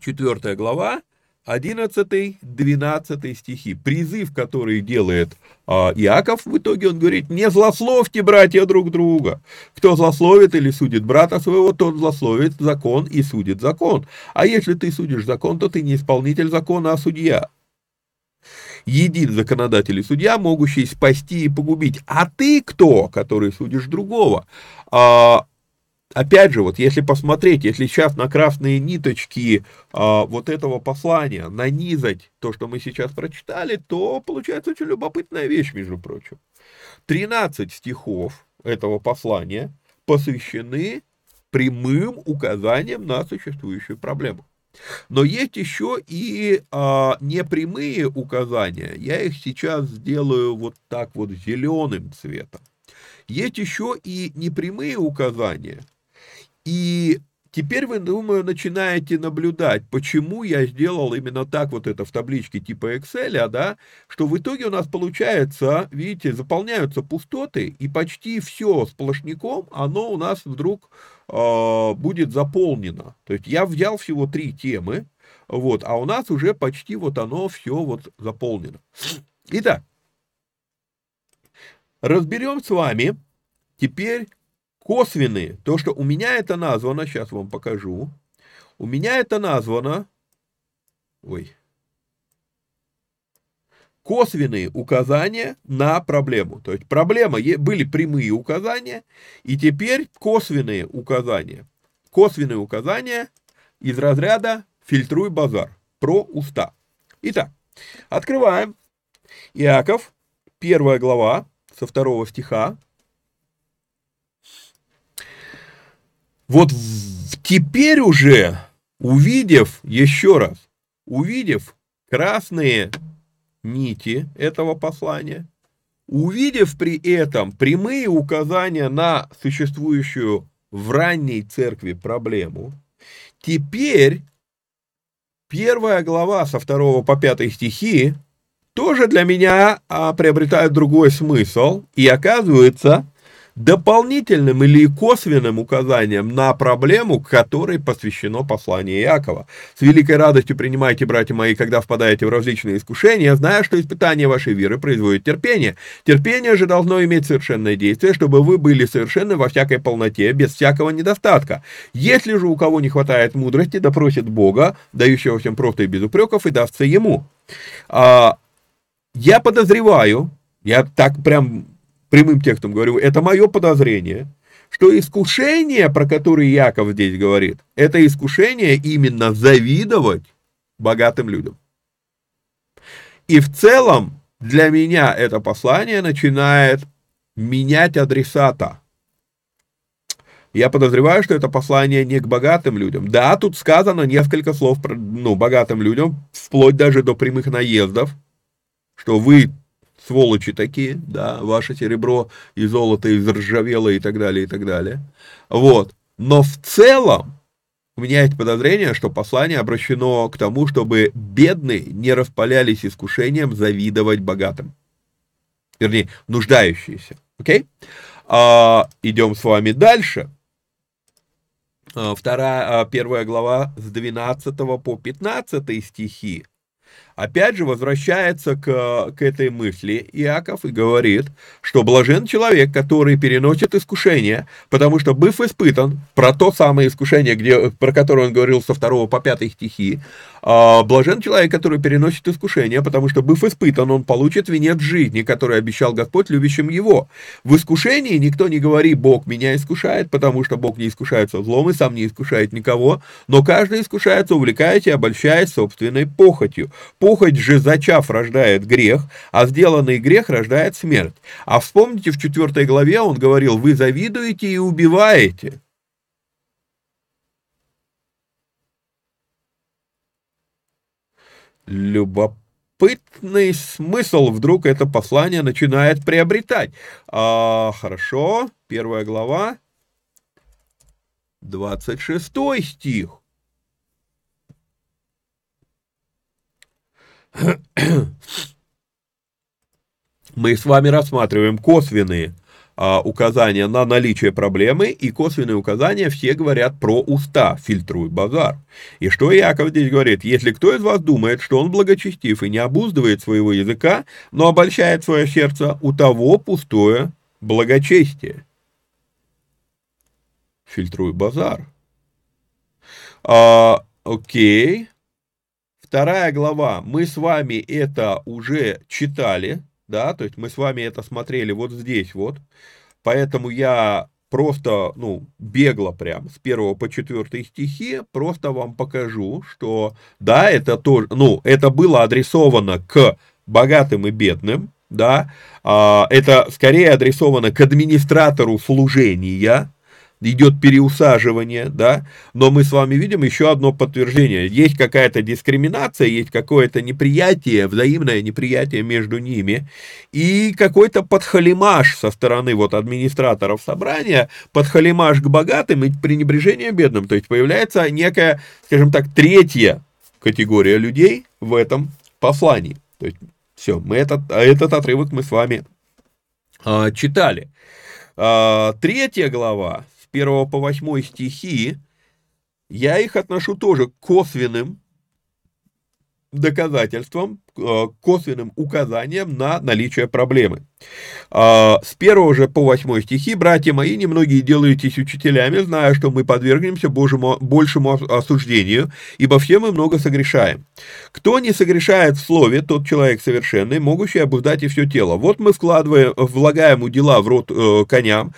четвертая глава, 11-12 стихи, призыв, который делает а, Иаков, в итоге он говорит, не злословьте, братья, друг друга. Кто злословит или судит брата своего, тот злословит закон и судит закон. А если ты судишь закон, то ты не исполнитель закона, а судья. Един законодатель и судья, могущий спасти и погубить. А ты кто, который судишь другого? А, опять же, вот если посмотреть, если сейчас на красные ниточки а, вот этого послания нанизать то, что мы сейчас прочитали, то получается очень любопытная вещь, между прочим. 13 стихов этого послания посвящены прямым указаниям на существующую проблему. Но есть еще и а, непрямые указания. Я их сейчас сделаю вот так вот зеленым цветом. Есть еще и непрямые указания, и теперь вы, думаю, начинаете наблюдать, почему я сделал именно так вот это в табличке типа Excel, а, да, что в итоге у нас получается, видите, заполняются пустоты, и почти все сплошняком, оно у нас вдруг э, будет заполнено. То есть я взял всего три темы, вот, а у нас уже почти вот оно все вот заполнено. Итак, разберем с вами теперь косвенные, то, что у меня это названо, сейчас вам покажу, у меня это названо, ой, косвенные указания на проблему. То есть проблема, были прямые указания, и теперь косвенные указания. Косвенные указания из разряда «фильтруй базар» про уста. Итак, открываем. Иаков, первая глава, со второго стиха, Вот теперь уже, увидев, еще раз, увидев красные нити этого послания, увидев при этом прямые указания на существующую в ранней церкви проблему, теперь первая глава со 2 по 5 стихи тоже для меня а, приобретает другой смысл, и оказывается, дополнительным или косвенным указанием на проблему, которой посвящено послание Иакова. С великой радостью принимайте, братья мои, когда впадаете в различные искушения, зная, что испытание вашей веры производит терпение. Терпение же должно иметь совершенное действие, чтобы вы были совершенны во всякой полноте, без всякого недостатка. Если же у кого не хватает мудрости, да просит Бога, дающего всем просто и без упреков, и дастся ему. А, я подозреваю, я так прям прямым текстом говорю, это мое подозрение, что искушение, про которое Яков здесь говорит, это искушение именно завидовать богатым людям. И в целом для меня это послание начинает менять адресата. Я подозреваю, что это послание не к богатым людям. Да, тут сказано несколько слов про ну, богатым людям, вплоть даже до прямых наездов, что вы сволочи такие, да, ваше серебро и золото изржавело и так далее, и так далее. Вот. Но в целом у меня есть подозрение, что послание обращено к тому, чтобы бедные не распалялись искушением завидовать богатым. Вернее, нуждающиеся. Окей? А, идем с вами дальше. А, вторая, а, первая глава с 12 по 15 стихи опять же возвращается к, к этой мысли Иаков и говорит, что блажен человек, который переносит искушение, потому что, быв испытан, про то самое искушение, где, про которое он говорил со 2 по 5 стихи, а, блажен человек, который переносит искушение, потому что, быв испытан, он получит венец жизни, который обещал Господь любящим его. В искушении никто не говорит, Бог меня искушает, потому что Бог не искушается злом и сам не искушает никого, но каждый искушается, увлекаясь и обольщаясь собственной похотью. Похоть же, зачав, рождает грех, а сделанный грех рождает смерть. А вспомните, в 4 главе он говорил, вы завидуете и убиваете. Любопытный смысл вдруг это послание начинает приобретать. А, хорошо, первая глава, 26 стих. Мы с вами рассматриваем косвенные а, указания на наличие проблемы, и косвенные указания все говорят про уста, фильтруй базар. И что Яков здесь говорит? Если кто из вас думает, что он благочестив и не обуздывает своего языка, но обольщает свое сердце, у того пустое благочестие. Фильтруй базар. А, окей. Вторая глава. Мы с вами это уже читали да, то есть мы с вами это смотрели вот здесь вот, поэтому я просто, ну, бегло прям с первого по четвертый стихи просто вам покажу, что, да, это тоже, ну, это было адресовано к богатым и бедным, да, а, это скорее адресовано к администратору служения, идет переусаживание, да, но мы с вами видим еще одно подтверждение. Есть какая-то дискриминация, есть какое-то неприятие, взаимное неприятие между ними, и какой-то подхалимаш со стороны вот администраторов собрания, подхалимаш к богатым и пренебрежение бедным. То есть появляется некая, скажем так, третья категория людей в этом послании. То есть все, мы этот, этот отрывок мы с вами а, читали. А, третья глава 1 по 8 стихи, я их отношу тоже к косвенным доказательством, э, косвенным указанием на наличие проблемы. А, с 1 же по 8 стихи, «Братья мои, немногие делаетесь учителями, зная, что мы подвергнемся Божьему, большему осуждению, ибо все мы много согрешаем. Кто не согрешает в слове, тот человек совершенный, могущий обуздать и все тело. Вот мы вкладываем, влагаем у дела в рот э, коням,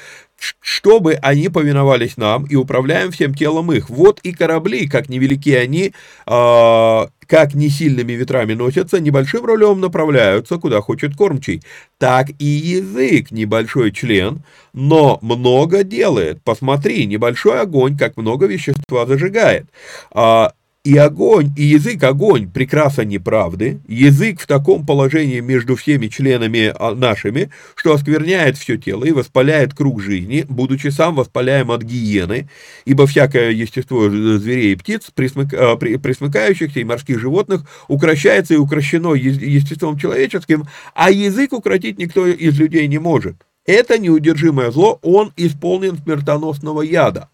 чтобы они повиновались нам и управляем всем телом их. Вот и корабли, как невелики они, э, как не сильными ветрами носятся, небольшим рулем направляются, куда хочет кормчий. Так и язык небольшой член, но много делает. Посмотри, небольшой огонь, как много вещества зажигает. А, и огонь, и язык огонь, прекраса неправды, язык в таком положении между всеми членами а, нашими, что оскверняет все тело и воспаляет круг жизни, будучи сам воспаляем от гиены, ибо всякое естество зверей и птиц, присмык, а, присмыкающихся и морских животных, укращается и укращено естеством человеческим, а язык укротить никто из людей не может. Это неудержимое зло, он исполнен смертоносного яда.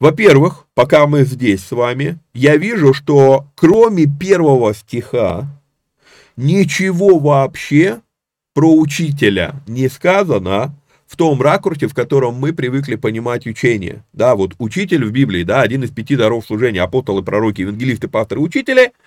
Во-первых, пока мы здесь с вами, я вижу, что кроме первого стиха ничего вообще про учителя не сказано в том ракурсе, в котором мы привыкли понимать учение. Да, вот учитель в Библии, да, один из пяти даров служения, апостолы, пророки, евангелисты, пасторы, учители –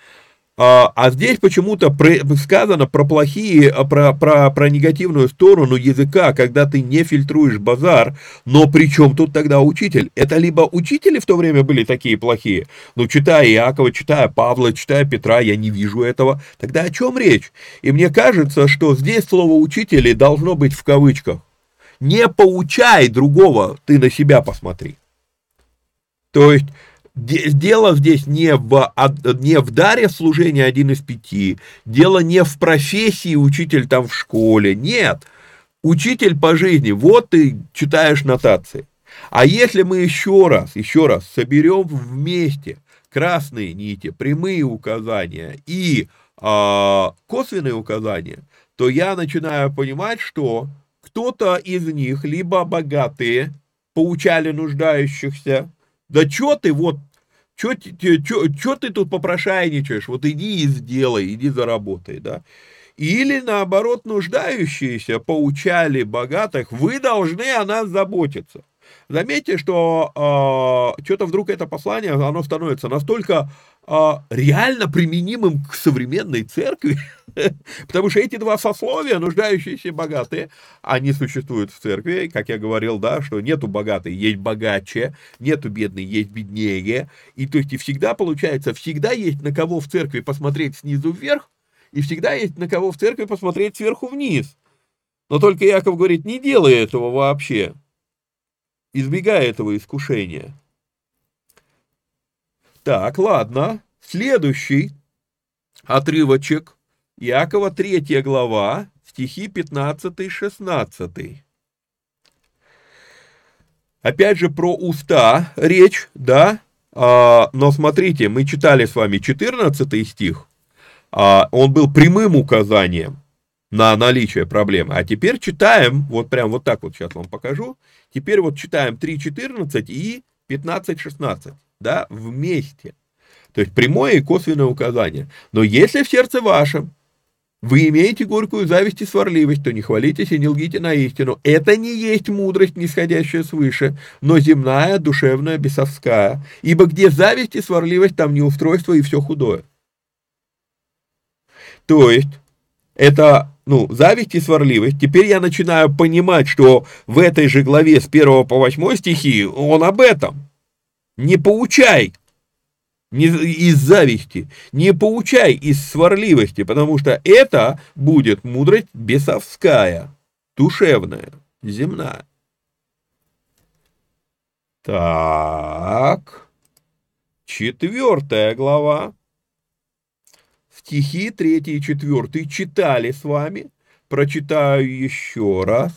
а, а здесь почему-то сказано про плохие, а, про, про, про негативную сторону языка, когда ты не фильтруешь базар, но при чем тут тогда учитель? Это либо учители в то время были такие плохие, ну, читая Иакова, читая Павла, читая Петра, я не вижу этого, тогда о чем речь? И мне кажется, что здесь слово «учители» должно быть в кавычках. Не поучай другого, ты на себя посмотри. То есть Дело здесь не в, не в даре служения один из пяти, дело не в профессии учитель там в школе, нет. Учитель по жизни, вот ты читаешь нотации. А если мы еще раз, еще раз соберем вместе красные нити, прямые указания и э, косвенные указания, то я начинаю понимать, что кто-то из них, либо богатые, поучали нуждающихся, да что ты вот Что ты тут попрошайничаешь? Вот иди и сделай, иди заработай, да. Или, наоборот, нуждающиеся поучали богатых, вы должны о нас заботиться. Заметьте, что э, что-то вдруг это послание, оно становится настолько э, реально применимым к современной церкви, потому что эти два сословия, нуждающиеся и богатые, они существуют в церкви, как я говорил, да, что нету богатой, есть богаче, нету бедной, есть беднее, и то есть и всегда получается, всегда есть на кого в церкви посмотреть снизу вверх, и всегда есть на кого в церкви посмотреть сверху вниз. Но только Яков говорит, не делай этого вообще избегая этого искушения. Так, ладно. Следующий отрывочек. Иакова 3 глава, стихи 15-16. Опять же про уста речь, да, а, но смотрите, мы читали с вами 14 стих, а, он был прямым указанием на наличие проблемы. А теперь читаем, вот прям вот так вот сейчас вам покажу, Теперь вот читаем 3.14 и 15.16, да, вместе. То есть прямое и косвенное указание. Но если в сердце вашем вы имеете горькую зависть и сварливость, то не хвалитесь и не лгите на истину. Это не есть мудрость, нисходящая свыше, но земная, душевная, бесовская. Ибо где зависть и сварливость, там неустройство и все худое. То есть, это ну, зависть и сварливость. Теперь я начинаю понимать, что в этой же главе с 1 по 8 стихи он об этом. Не поучай не из зависти, не поучай из сварливости, потому что это будет мудрость бесовская, душевная, земная. Так, четвертая глава стихи 3 и 4 читали с вами, прочитаю еще раз.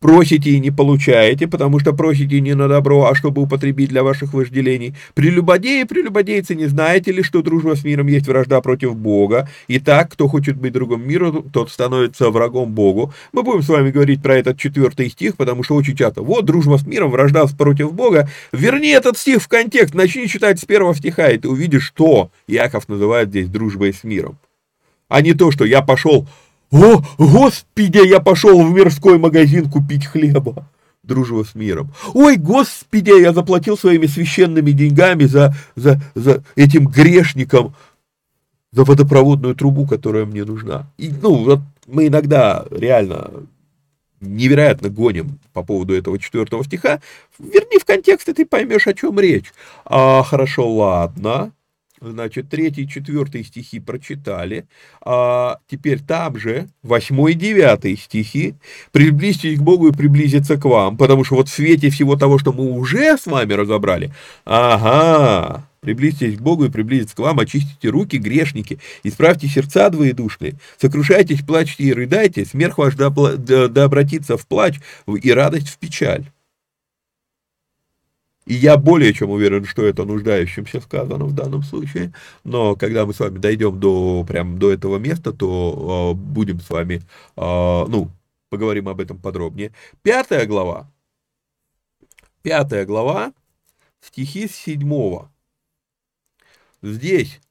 Просите и не получаете, потому что просите не на добро, а чтобы употребить для ваших вожделений. Прелюбодеи и прелюбодейцы, не знаете ли, что дружба с миром есть вражда против Бога? И так, кто хочет быть другом миру, тот становится врагом Богу. Мы будем с вами говорить про этот четвертый стих, потому что очень часто, вот, дружба с миром, вражда против Бога. Верни этот стих в контекст, начни читать с первого стиха, и ты увидишь, что Яков называет здесь дружбой с миром. А не то, что я пошел о, господи, я пошел в мирской магазин купить хлеба. Дружба с миром. Ой, господи, я заплатил своими священными деньгами за, за, за этим грешником, за водопроводную трубу, которая мне нужна. И, ну, вот мы иногда реально невероятно гоним по поводу этого четвертого стиха. Верни в контекст, и ты поймешь, о чем речь. А, хорошо, ладно. Значит, третий четвертый стихи прочитали. А теперь там же, восьмой девятый стихи. Приблизьтесь к Богу и приблизиться к вам. Потому что вот в свете всего того, что мы уже с вами разобрали, ага, Приблизьтесь к Богу и приблизиться к вам, очистите руки, грешники, исправьте сердца двоедушные, сокрушайтесь, плачьте и рыдайте, смех ваш да, да обратится в плач и радость в печаль. И я более чем уверен, что это нуждающимся сказано в данном случае. Но когда мы с вами дойдем до, прям до этого места, то э, будем с вами, э, ну, поговорим об этом подробнее. Пятая глава. Пятая глава, стихи с седьмого. Здесь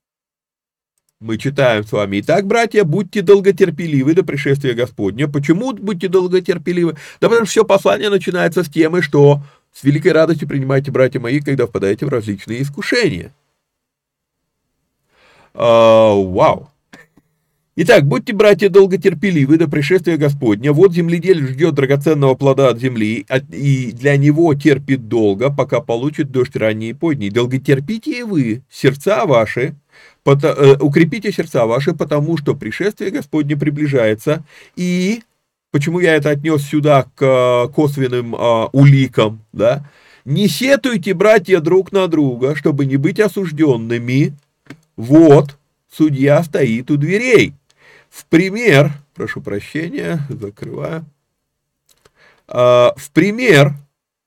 мы читаем с вами. Итак, братья, будьте долготерпеливы до пришествия Господня. Почему будьте долготерпеливы? Да потому что все послание начинается с темы, что с великой радостью принимайте, братья мои, когда впадаете в различные искушения. А, вау. Итак, будьте, братья, долготерпеливы до пришествия Господня. Вот земледель ждет драгоценного плода от земли, и для него терпит долго, пока получит дождь ранний и поздний. Долготерпите и вы, сердца ваши, э, укрепите сердца ваши, потому что пришествие Господне приближается, и почему я это отнес сюда к э, косвенным а, уликам, да, не сетуйте, братья, друг на друга, чтобы не быть осужденными. Вот, судья стоит у дверей. В пример, прошу прощения, закрываю. А, в пример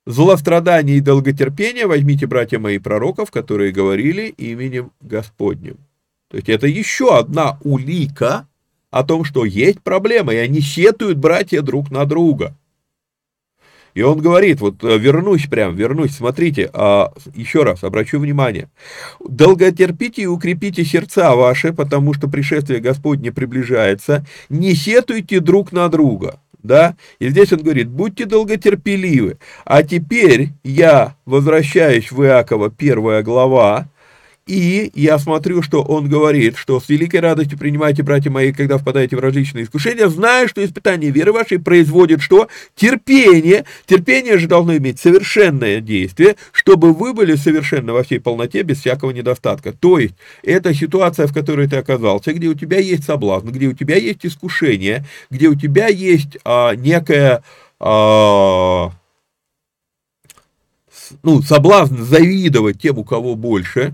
злострадания и долготерпения возьмите, братья мои, пророков, которые говорили именем Господним. То есть это еще одна улика, о том, что есть проблема, и они сетуют братья друг на друга. И он говорит, вот э, вернусь прям, вернусь, смотрите, а, еще раз обращу внимание. Долготерпите и укрепите сердца ваши, потому что пришествие Господне приближается. Не сетуйте друг на друга. Да? И здесь он говорит, будьте долготерпеливы. А теперь я возвращаюсь в Иакова, первая глава, и я смотрю, что он говорит, что с великой радостью принимайте, братья мои, когда впадаете в различные искушения, зная, что испытание веры вашей производит что? Терпение. Терпение же должно иметь совершенное действие, чтобы вы были совершенны во всей полноте, без всякого недостатка. То есть, это ситуация, в которой ты оказался, где у тебя есть соблазн, где у тебя есть искушение, где у тебя есть а, некая... А, ну, соблазн завидовать тем, у кого больше,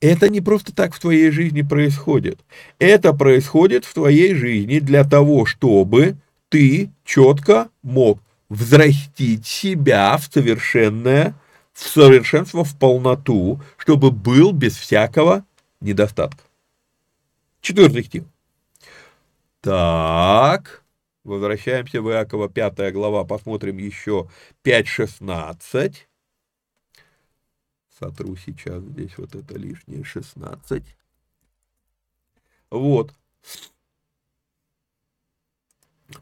это не просто так в твоей жизни происходит. Это происходит в твоей жизни для того, чтобы ты четко мог взрастить себя в совершенное, в совершенство, в полноту, чтобы был без всякого недостатка. Четвертый стих. Так, возвращаемся в Иакова, 5 глава, посмотрим еще 5.16 сотру сейчас здесь вот это лишнее 16. Вот.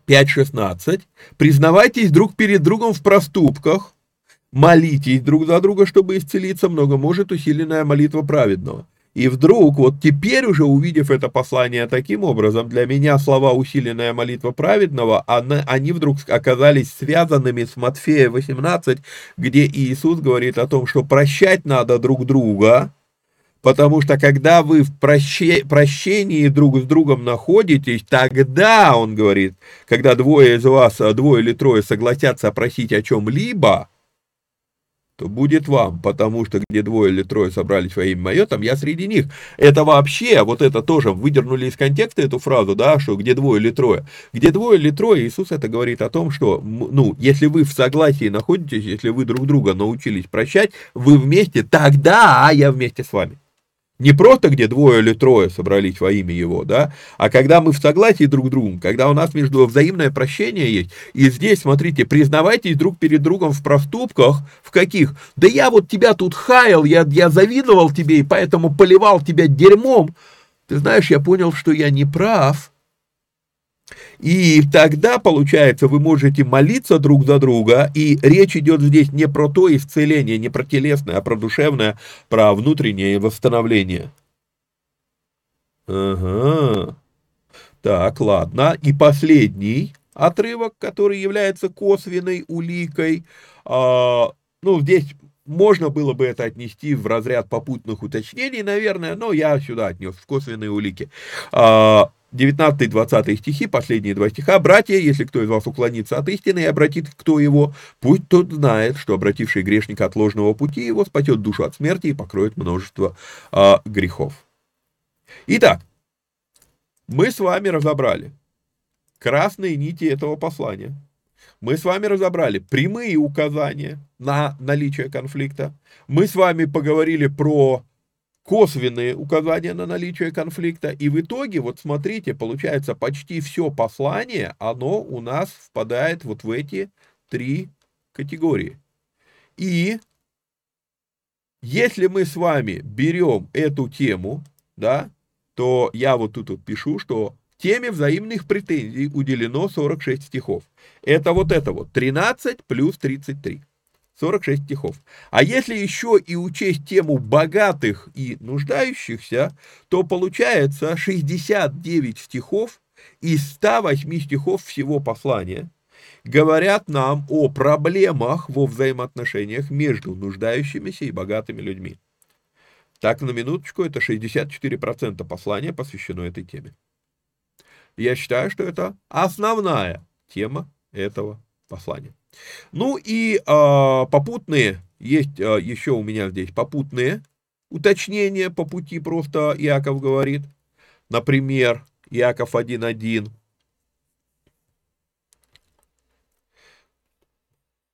5.16. Признавайтесь друг перед другом в проступках, молитесь друг за друга, чтобы исцелиться, много может усиленная молитва праведного. И вдруг, вот теперь уже увидев это послание таким образом, для меня слова «усиленная молитва праведного», они вдруг оказались связанными с Матфея 18, где Иисус говорит о том, что прощать надо друг друга, потому что когда вы в проще, прощении друг с другом находитесь, тогда, он говорит, когда двое из вас, двое или трое согласятся просить о чем-либо, то будет вам, потому что где двое или трое собрались во имя мое, там я среди них. Это вообще, вот это тоже выдернули из контекста эту фразу, да, что где двое или трое. Где двое или трое, Иисус это говорит о том, что, ну, если вы в согласии находитесь, если вы друг друга научились прощать, вы вместе, тогда я вместе с вами. Не просто где двое или трое собрались во имя Его, да, а когда мы в согласии друг с другом, когда у нас между взаимное прощение есть. И здесь, смотрите, признавайтесь друг перед другом в проступках, в каких? Да я вот тебя тут хаял, я, я завидовал тебе, и поэтому поливал тебя дерьмом. Ты знаешь, я понял, что я не прав, и тогда, получается, вы можете молиться друг за друга, и речь идет здесь не про то исцеление, не про телесное, а про душевное, про внутреннее восстановление. Ага. Так, ладно. И последний отрывок, который является косвенной уликой. А, ну, здесь можно было бы это отнести в разряд попутных уточнений, наверное, но я сюда отнес в косвенные улики. А, 19-20 стихи, последние два стиха. «Братья, если кто из вас уклонится от истины и обратит кто его, пусть тот знает, что обративший грешника от ложного пути его спасет душу от смерти и покроет множество а, грехов». Итак, мы с вами разобрали красные нити этого послания. Мы с вами разобрали прямые указания на наличие конфликта. Мы с вами поговорили про косвенные указания на наличие конфликта. И в итоге, вот смотрите, получается, почти все послание, оно у нас впадает вот в эти три категории. И если мы с вами берем эту тему, да, то я вот тут вот пишу, что теме взаимных претензий уделено 46 стихов. Это вот это вот 13 плюс 33. 46 стихов. А если еще и учесть тему богатых и нуждающихся, то получается 69 стихов из 108 стихов всего послания говорят нам о проблемах во взаимоотношениях между нуждающимися и богатыми людьми. Так, на минуточку, это 64% послания посвящено этой теме. Я считаю, что это основная тема этого послания. Ну и э, попутные, есть э, еще у меня здесь попутные уточнения по пути, просто Иаков говорит. Например, Иаков 1.1.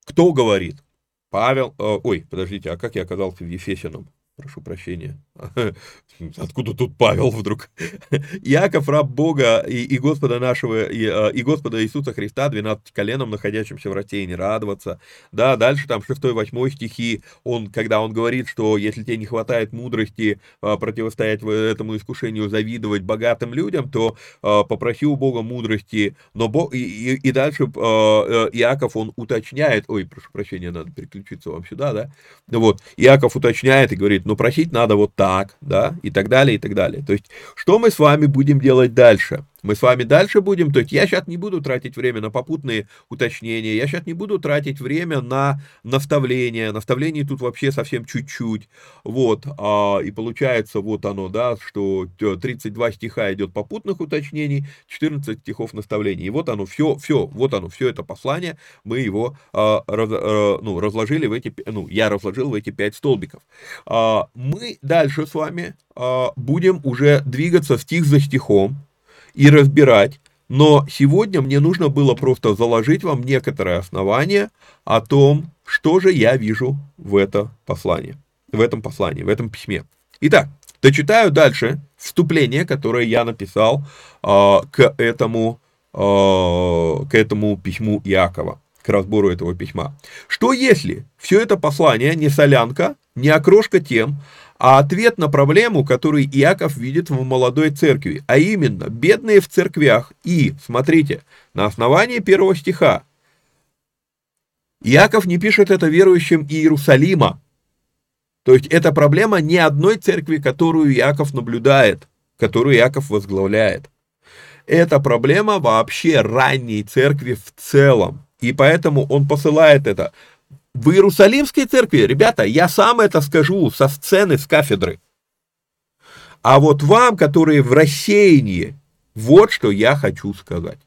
Кто говорит? Павел, э, ой, подождите, а как я оказался в Ефесином? Прошу прощения, откуда тут Павел вдруг? Иаков, раб Бога и, и Господа нашего, и, а, и Господа Иисуса Христа, 12 коленом, находящимся в рассеянии, радоваться. Да, дальше там 6-8 стихи, он, когда он говорит, что если тебе не хватает мудрости а, противостоять этому искушению, завидовать богатым людям, то а, попроси у Бога мудрости, но Бог, и, и, и дальше э, Иаков, он уточняет, ой, прошу прощения, надо переключиться вам сюда, да, вот, Иаков уточняет и говорит, но просить надо вот так, да, и так далее, и так далее. То есть, что мы с вами будем делать дальше? Мы с вами дальше будем, то есть я сейчас не буду тратить время на попутные уточнения, я сейчас не буду тратить время на наставления, наставлений тут вообще совсем чуть-чуть, вот, а, и получается вот оно, да, что 32 стиха идет попутных уточнений, 14 стихов наставлений, и вот оно все, все, вот оно, все это послание, мы его а, раз, а, ну, разложили в эти, ну, я разложил в эти 5 столбиков. А, мы дальше с вами а, будем уже двигаться стих за стихом, и разбирать, но сегодня мне нужно было просто заложить вам некоторые основания о том, что же я вижу в это послание, в этом послании, в этом письме. Итак, дочитаю дальше вступление, которое я написал э, к этому э, к этому письму Иакова, к разбору этого письма. Что если все это послание не солянка, не окрошка тем, а ответ на проблему, который Иаков видит в молодой церкви, а именно бедные в церквях и, смотрите, на основании первого стиха, Иаков не пишет это верующим Иерусалима, то есть это проблема не одной церкви, которую Иаков наблюдает, которую Иаков возглавляет. Это проблема вообще ранней церкви в целом. И поэтому он посылает это в Иерусалимской церкви, ребята, я сам это скажу со сцены, с кафедры. А вот вам, которые в рассеянии, вот что я хочу сказать.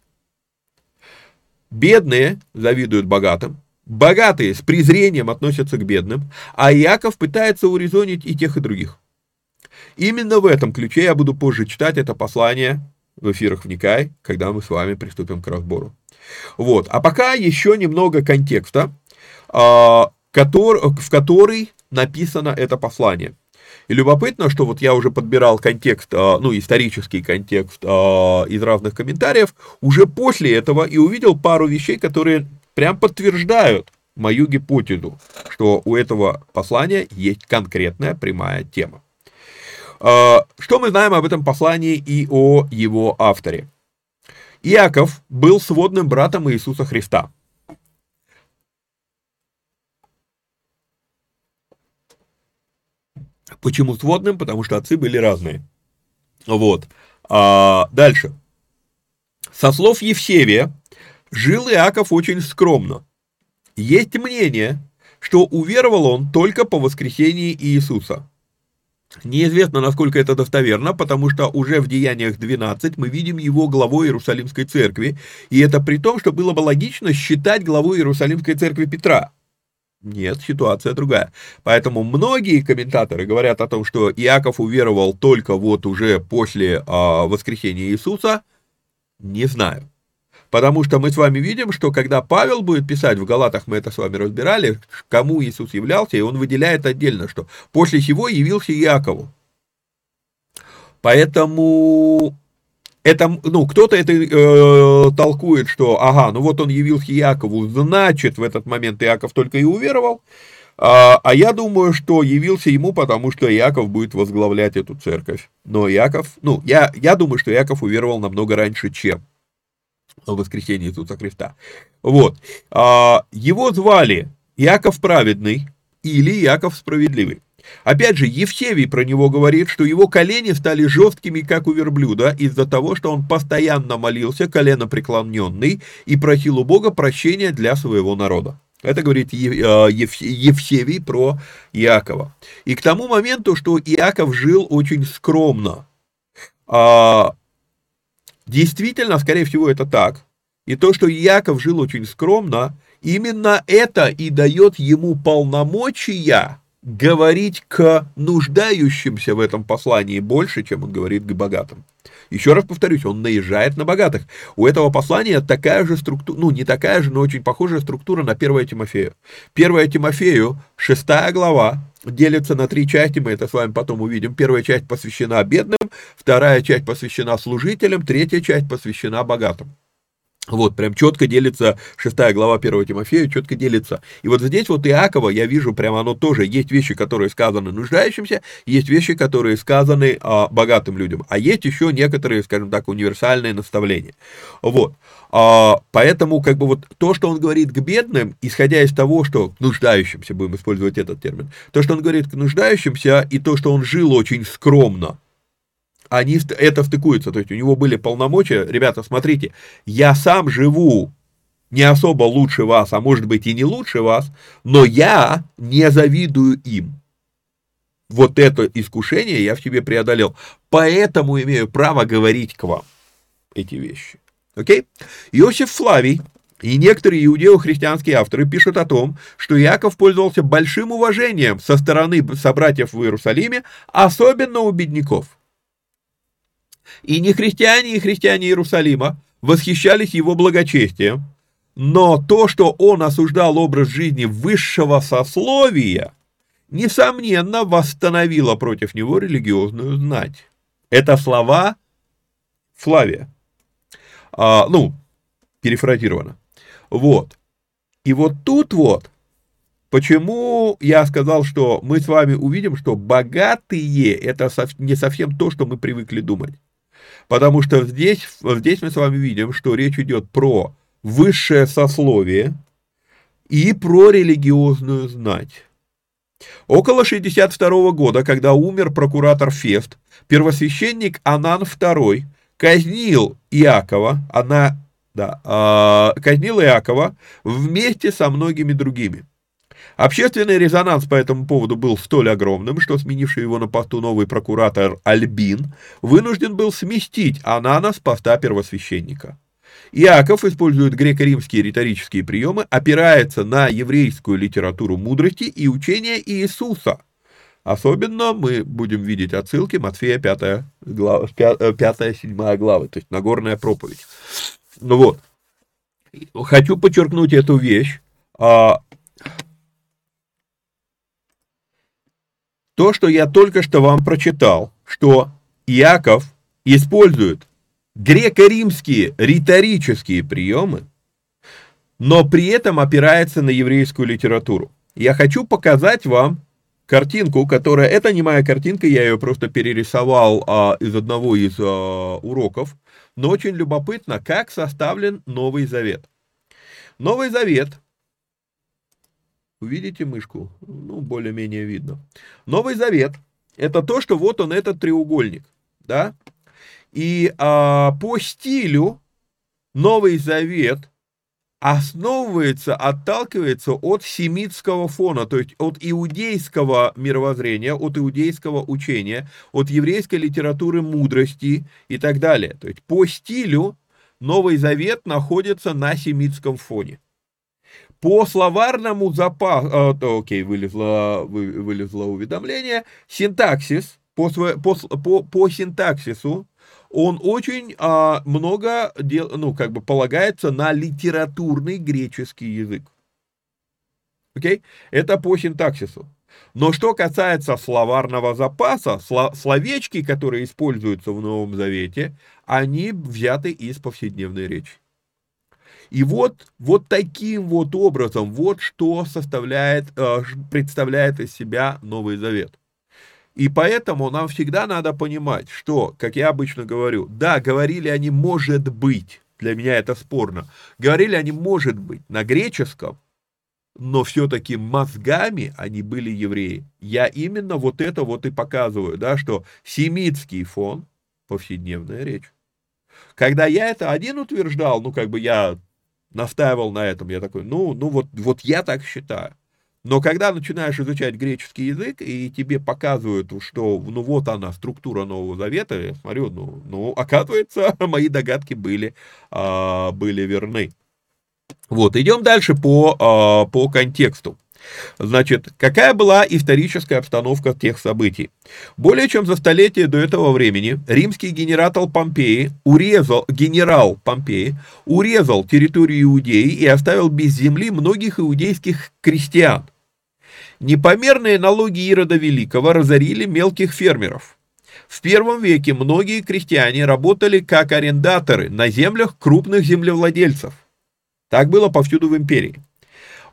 Бедные завидуют богатым, богатые с презрением относятся к бедным, а Иаков пытается урезонить и тех, и других. Именно в этом ключе я буду позже читать это послание в эфирах «Вникай», когда мы с вами приступим к разбору. Вот. А пока еще немного контекста в который написано это послание. И любопытно, что вот я уже подбирал контекст, а, ну, исторический контекст а, из разных комментариев, уже после этого и увидел пару вещей, которые прям подтверждают мою гипотезу, что у этого послания есть конкретная прямая тема. Что мы знаем об этом послании и о его авторе? Иаков был сводным братом Иисуса Христа. Почему сводным? Потому что отцы были разные. Вот. А, дальше. Со слов Евсевия, жил Иаков очень скромно. Есть мнение, что уверовал он только по воскресении Иисуса. Неизвестно, насколько это достоверно, потому что уже в Деяниях 12 мы видим его главой Иерусалимской церкви, и это при том, что было бы логично считать главой Иерусалимской церкви Петра. Нет, ситуация другая. Поэтому многие комментаторы говорят о том, что Иаков уверовал только вот уже после э, воскресения Иисуса. Не знаю. Потому что мы с вами видим, что когда Павел будет писать, в Галатах мы это с вами разбирали, кому Иисус являлся, и он выделяет отдельно, что после чего явился Иакову. Поэтому это, ну, кто-то это э, толкует, что, ага, ну вот он явился Якову, значит, в этот момент Иаков только и уверовал, а, а я думаю, что явился ему, потому что Иаков будет возглавлять эту церковь. Но Иаков, ну, я, я думаю, что Иаков уверовал намного раньше, чем в воскресенье Иисуса Христа. Вот. А, его звали Иаков Праведный или Иаков Справедливый. Опять же, Евсевий про него говорит, что его колени стали жесткими, как у верблюда, из-за того, что он постоянно молился, колено преклоненный, и просил у Бога прощения для своего народа. Это говорит э, Евсевий про Иакова. И к тому моменту, что Иаков жил очень скромно, а, действительно, скорее всего, это так. И то, что Иаков жил очень скромно, именно это и дает ему полномочия говорить к нуждающимся в этом послании больше, чем он говорит к богатым. Еще раз повторюсь, он наезжает на богатых. У этого послания такая же структура, ну не такая же, но очень похожая структура на 1 Тимофею. 1 Тимофею, 6 глава, делится на три части, мы это с вами потом увидим. Первая часть посвящена бедным, вторая часть посвящена служителям, третья часть посвящена богатым. Вот, прям четко делится, шестая глава 1 Тимофея четко делится. И вот здесь вот Иакова, я вижу, прямо оно тоже, есть вещи, которые сказаны нуждающимся, есть вещи, которые сказаны а, богатым людям, а есть еще некоторые, скажем так, универсальные наставления. Вот, а, поэтому как бы вот то, что он говорит к бедным, исходя из того, что к нуждающимся, будем использовать этот термин, то, что он говорит к нуждающимся, и то, что он жил очень скромно, они это стыкуются, то есть у него были полномочия, ребята, смотрите, я сам живу не особо лучше вас, а может быть и не лучше вас, но я не завидую им. Вот это искушение я в себе преодолел, поэтому имею право говорить к вам эти вещи. Окей? Иосиф Флавий и некоторые иудео-христианские авторы пишут о том, что Яков пользовался большим уважением со стороны собратьев в Иерусалиме, особенно у бедняков – и не христиане, и христиане Иерусалима восхищались его благочестием, но то, что он осуждал образ жизни высшего сословия, несомненно, восстановило против него религиозную знать. Это слова Флавия. А, ну, перефразировано. Вот. И вот тут вот, почему я сказал, что мы с вами увидим, что богатые это не совсем то, что мы привыкли думать. Потому что здесь, здесь мы с вами видим, что речь идет про высшее сословие и про религиозную знать. Около 62 года, когда умер прокуратор Фест, первосвященник Анан II казнил Иакова, она, да, э, казнил Иакова вместе со многими другими. Общественный резонанс по этому поводу был столь огромным, что сменивший его на посту новый прокуратор Альбин вынужден был сместить Анана с поста первосвященника. Иаков использует греко-римские риторические приемы, опирается на еврейскую литературу мудрости и учения Иисуса. Особенно мы будем видеть отсылки Матфея 5, глава, 5 7 главы, то есть Нагорная проповедь. Ну вот, хочу подчеркнуть эту вещь. То, что я только что вам прочитал, что Иаков использует греко-римские риторические приемы, но при этом опирается на еврейскую литературу. Я хочу показать вам картинку, которая, это не моя картинка, я ее просто перерисовал а, из одного из а, уроков, но очень любопытно, как составлен Новый Завет. Новый Завет Увидите мышку? Ну, более-менее видно. Новый Завет – это то, что вот он, этот треугольник, да? И а, по стилю Новый Завет основывается, отталкивается от семитского фона, то есть от иудейского мировоззрения, от иудейского учения, от еврейской литературы мудрости и так далее. То есть по стилю Новый Завет находится на семитском фоне. По словарному запасу, э, окей, вылезло, вы, вылезло уведомление, синтаксис, по, по, по, по синтаксису он очень а, много, дел, ну, как бы полагается на литературный греческий язык. Окей? Это по синтаксису. Но что касается словарного запаса, словечки, которые используются в Новом Завете, они взяты из повседневной речи. И вот, вот таким вот образом, вот что составляет, э, представляет из себя Новый Завет. И поэтому нам всегда надо понимать, что, как я обычно говорю, да, говорили они «может быть», для меня это спорно, говорили они «может быть» на греческом, но все-таки мозгами они были евреи. Я именно вот это вот и показываю, да, что семитский фон, повседневная речь. Когда я это один утверждал, ну, как бы я настаивал на этом. Я такой, ну, ну вот, вот я так считаю. Но когда начинаешь изучать греческий язык, и тебе показывают, что ну вот она, структура Нового Завета, я смотрю, ну, ну оказывается, мои догадки были, а, были верны. Вот, идем дальше по, а, по контексту. Значит, какая была историческая обстановка тех событий? Более чем за столетие до этого времени римский генерал Помпеи урезал, генерал Помпеи урезал территорию Иудеи и оставил без земли многих иудейских крестьян. Непомерные налоги Ирода Великого разорили мелких фермеров. В первом веке многие крестьяне работали как арендаторы на землях крупных землевладельцев. Так было повсюду в империи.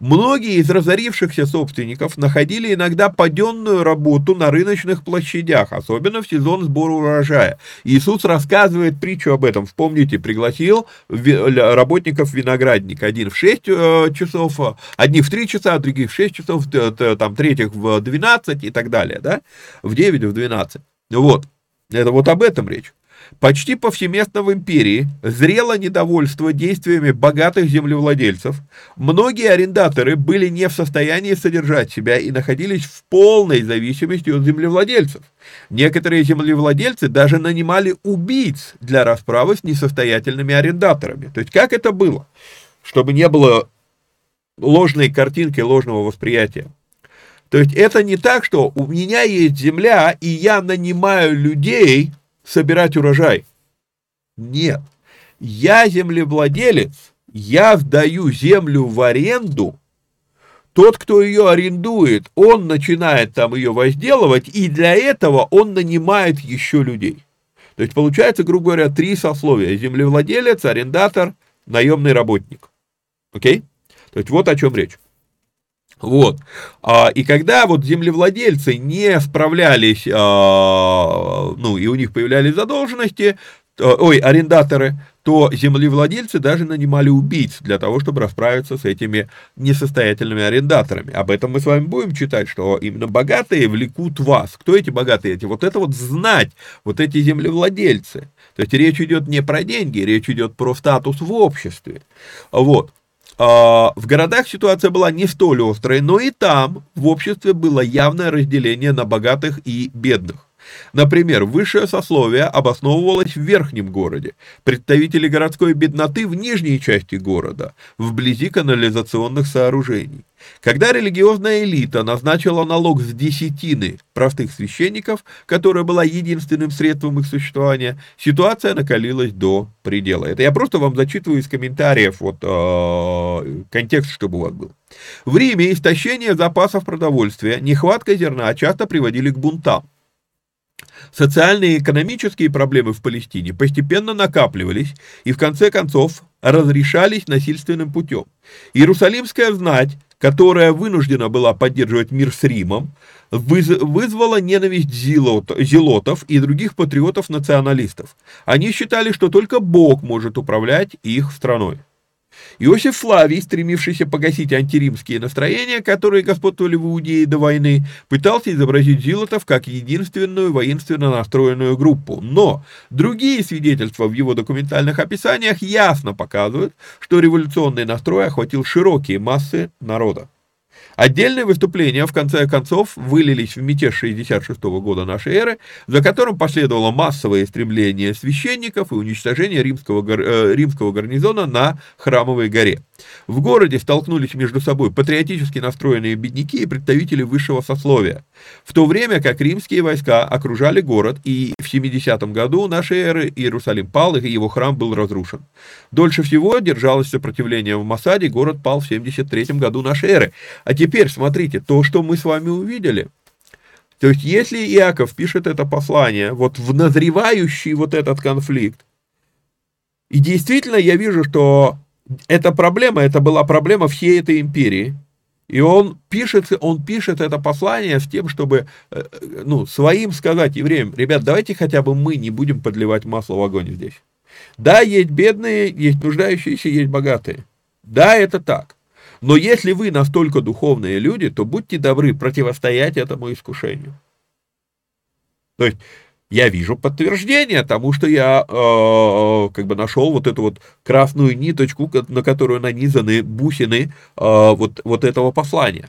Многие из разорившихся собственников находили иногда паденную работу на рыночных площадях, особенно в сезон сбора урожая. Иисус рассказывает притчу об этом. Вспомните, пригласил работников виноградник. Один в 6 э, часов, одни в 3 часа, других в 6 часов, там третьих в 12 и так далее, да? В 9, в 12. Вот. Это вот об этом речь. Почти повсеместно в империи зрело недовольство действиями богатых землевладельцев. Многие арендаторы были не в состоянии содержать себя и находились в полной зависимости от землевладельцев. Некоторые землевладельцы даже нанимали убийц для расправы с несостоятельными арендаторами. То есть как это было? Чтобы не было ложной картинки, ложного восприятия. То есть это не так, что у меня есть земля, и я нанимаю людей, собирать урожай. Нет. Я землевладелец, я сдаю землю в аренду, тот, кто ее арендует, он начинает там ее возделывать, и для этого он нанимает еще людей. То есть получается, грубо говоря, три сословия. Землевладелец, арендатор, наемный работник. Окей? То есть вот о чем речь. Вот. А, и когда вот землевладельцы не справлялись, а, ну, и у них появлялись задолженности, ой, арендаторы, то землевладельцы даже нанимали убийц для того, чтобы расправиться с этими несостоятельными арендаторами. Об этом мы с вами будем читать, что именно богатые влекут вас. Кто эти богатые? Эти вот это вот знать, вот эти землевладельцы. То есть речь идет не про деньги, речь идет про статус в обществе. Вот. А, в городах ситуация была не столь острой, но и там в обществе было явное разделение на богатых и бедных. Например, высшее сословие обосновывалось в верхнем городе, представители городской бедноты в нижней части города, вблизи канализационных сооружений. Когда религиозная элита назначила налог с десятины простых священников, которая была единственным средством их существования, ситуация накалилась до предела. Это я просто вам зачитываю из комментариев вот э, контекст, чтобы у вас был. В Риме истощение запасов продовольствия, нехватка зерна часто приводили к бунтам. Социальные и экономические проблемы в Палестине постепенно накапливались и в конце концов разрешались насильственным путем. Иерусалимская знать, которая вынуждена была поддерживать мир с Римом, вызвала ненависть зелотов и других патриотов-националистов. Они считали, что только Бог может управлять их страной. Иосиф Флавий, стремившийся погасить антиримские настроения, которые господствовали в Иудее до войны, пытался изобразить зилотов как единственную воинственно настроенную группу. Но другие свидетельства в его документальных описаниях ясно показывают, что революционный настрой охватил широкие массы народа. Отдельные выступления, в конце концов, вылились в мятеж 66 года нашей эры, за которым последовало массовое стремление священников и уничтожение римского, э, римского гарнизона на Храмовой горе. В городе столкнулись между собой патриотически настроенные бедняки и представители высшего сословия, в то время как римские войска окружали город, и в 70 году нашей эры Иерусалим пал, и его храм был разрушен. Дольше всего держалось сопротивление в Масаде, город пал в 73 году нашей эры. А теперь смотрите, то, что мы с вами увидели, то есть если Иаков пишет это послание вот в назревающий вот этот конфликт, и действительно я вижу, что эта проблема, это была проблема всей этой империи. И он пишет, он пишет это послание с тем, чтобы э, ну, своим сказать евреям, ребят, давайте хотя бы мы не будем подливать масло в огонь здесь. Да, есть бедные, есть нуждающиеся, есть богатые. Да, это так. Но если вы настолько духовные люди, то будьте добры противостоять этому искушению. То есть я вижу подтверждение тому, что я э, как бы нашел вот эту вот красную ниточку, на которую нанизаны бусины э, вот, вот этого послания.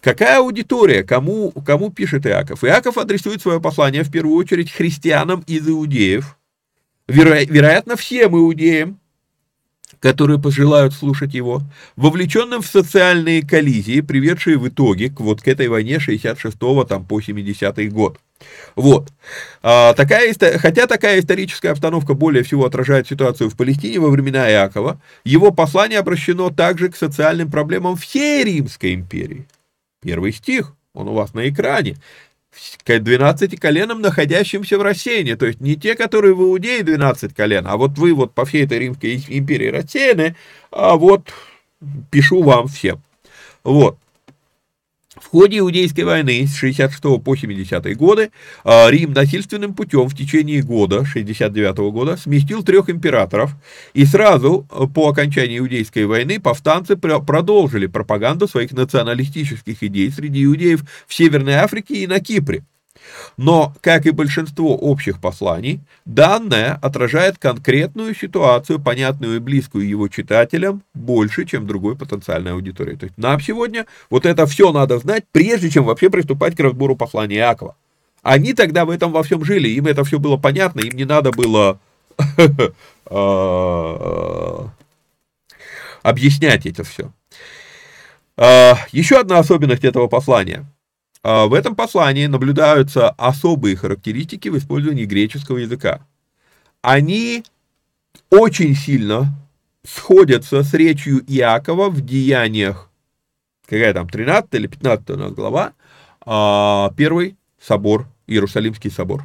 Какая аудитория, кому, кому пишет Иаков? Иаков адресует свое послание в первую очередь христианам из иудеев, веро, вероятно, всем иудеям, которые пожелают слушать его, вовлеченным в социальные коллизии, приведшие в итоге к вот к этой войне 66 там, по 70 год. Вот. А, такая, хотя такая историческая обстановка более всего отражает ситуацию в Палестине во времена Иакова, его послание обращено также к социальным проблемам всей Римской империи. Первый стих, он у вас на экране к 12 коленам, находящимся в рассеянии. То есть не те, которые в Иудее 12 колен, а вот вы вот по всей этой Римской империи рассеяны, а вот пишу вам всем. Вот. Ходе Иудейской войны с 66 по 70 годы а, Рим насильственным путем в течение года, 69 года, сместил трех императоров, и сразу а, по окончании Иудейской войны повстанцы продолжили пропаганду своих националистических идей среди иудеев в Северной Африке и на Кипре. Но, как и большинство общих посланий, данное отражает конкретную ситуацию, понятную и близкую его читателям, больше, чем другой потенциальной аудитории. То есть нам сегодня вот это все надо знать, прежде чем вообще приступать к разбору послания Иакова. Они тогда в этом во всем жили, им это все было понятно, им не надо было а, объяснять это все. А, еще одна особенность этого послания – в этом послании наблюдаются особые характеристики в использовании греческого языка. Они очень сильно сходятся с речью Иакова в деяниях, какая там, 13 или 15 у нас глава, а, первый собор, Иерусалимский собор.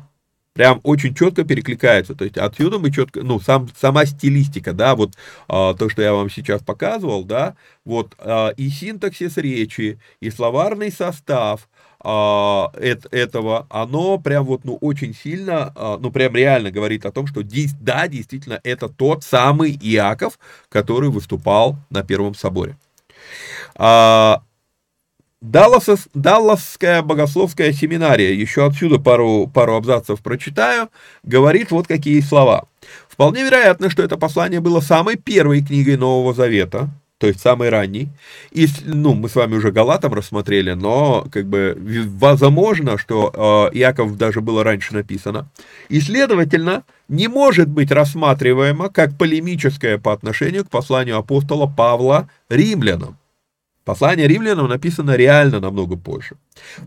Прям очень четко перекликается. То есть отсюда мы четко, ну, сам, сама стилистика, да, вот а, то, что я вам сейчас показывал, да, вот а, и синтаксис речи, и словарный состав, а, этого, оно прям вот, ну, очень сильно, а, ну, прям реально говорит о том, что да, действительно, это тот самый Иаков, который выступал на Первом соборе. А, Даллас, Далласская богословская семинария, еще отсюда пару, пару абзацев прочитаю, говорит вот какие слова. Вполне вероятно, что это послание было самой первой книгой Нового Завета, то есть самый ранний. И, ну, мы с вами уже Галатам рассмотрели, но, как бы, возможно, что э, Иаков даже было раньше написано. И, следовательно, не может быть рассматриваемо как полемическое по отношению к посланию апостола Павла римлянам. Послание римлянам написано реально намного позже.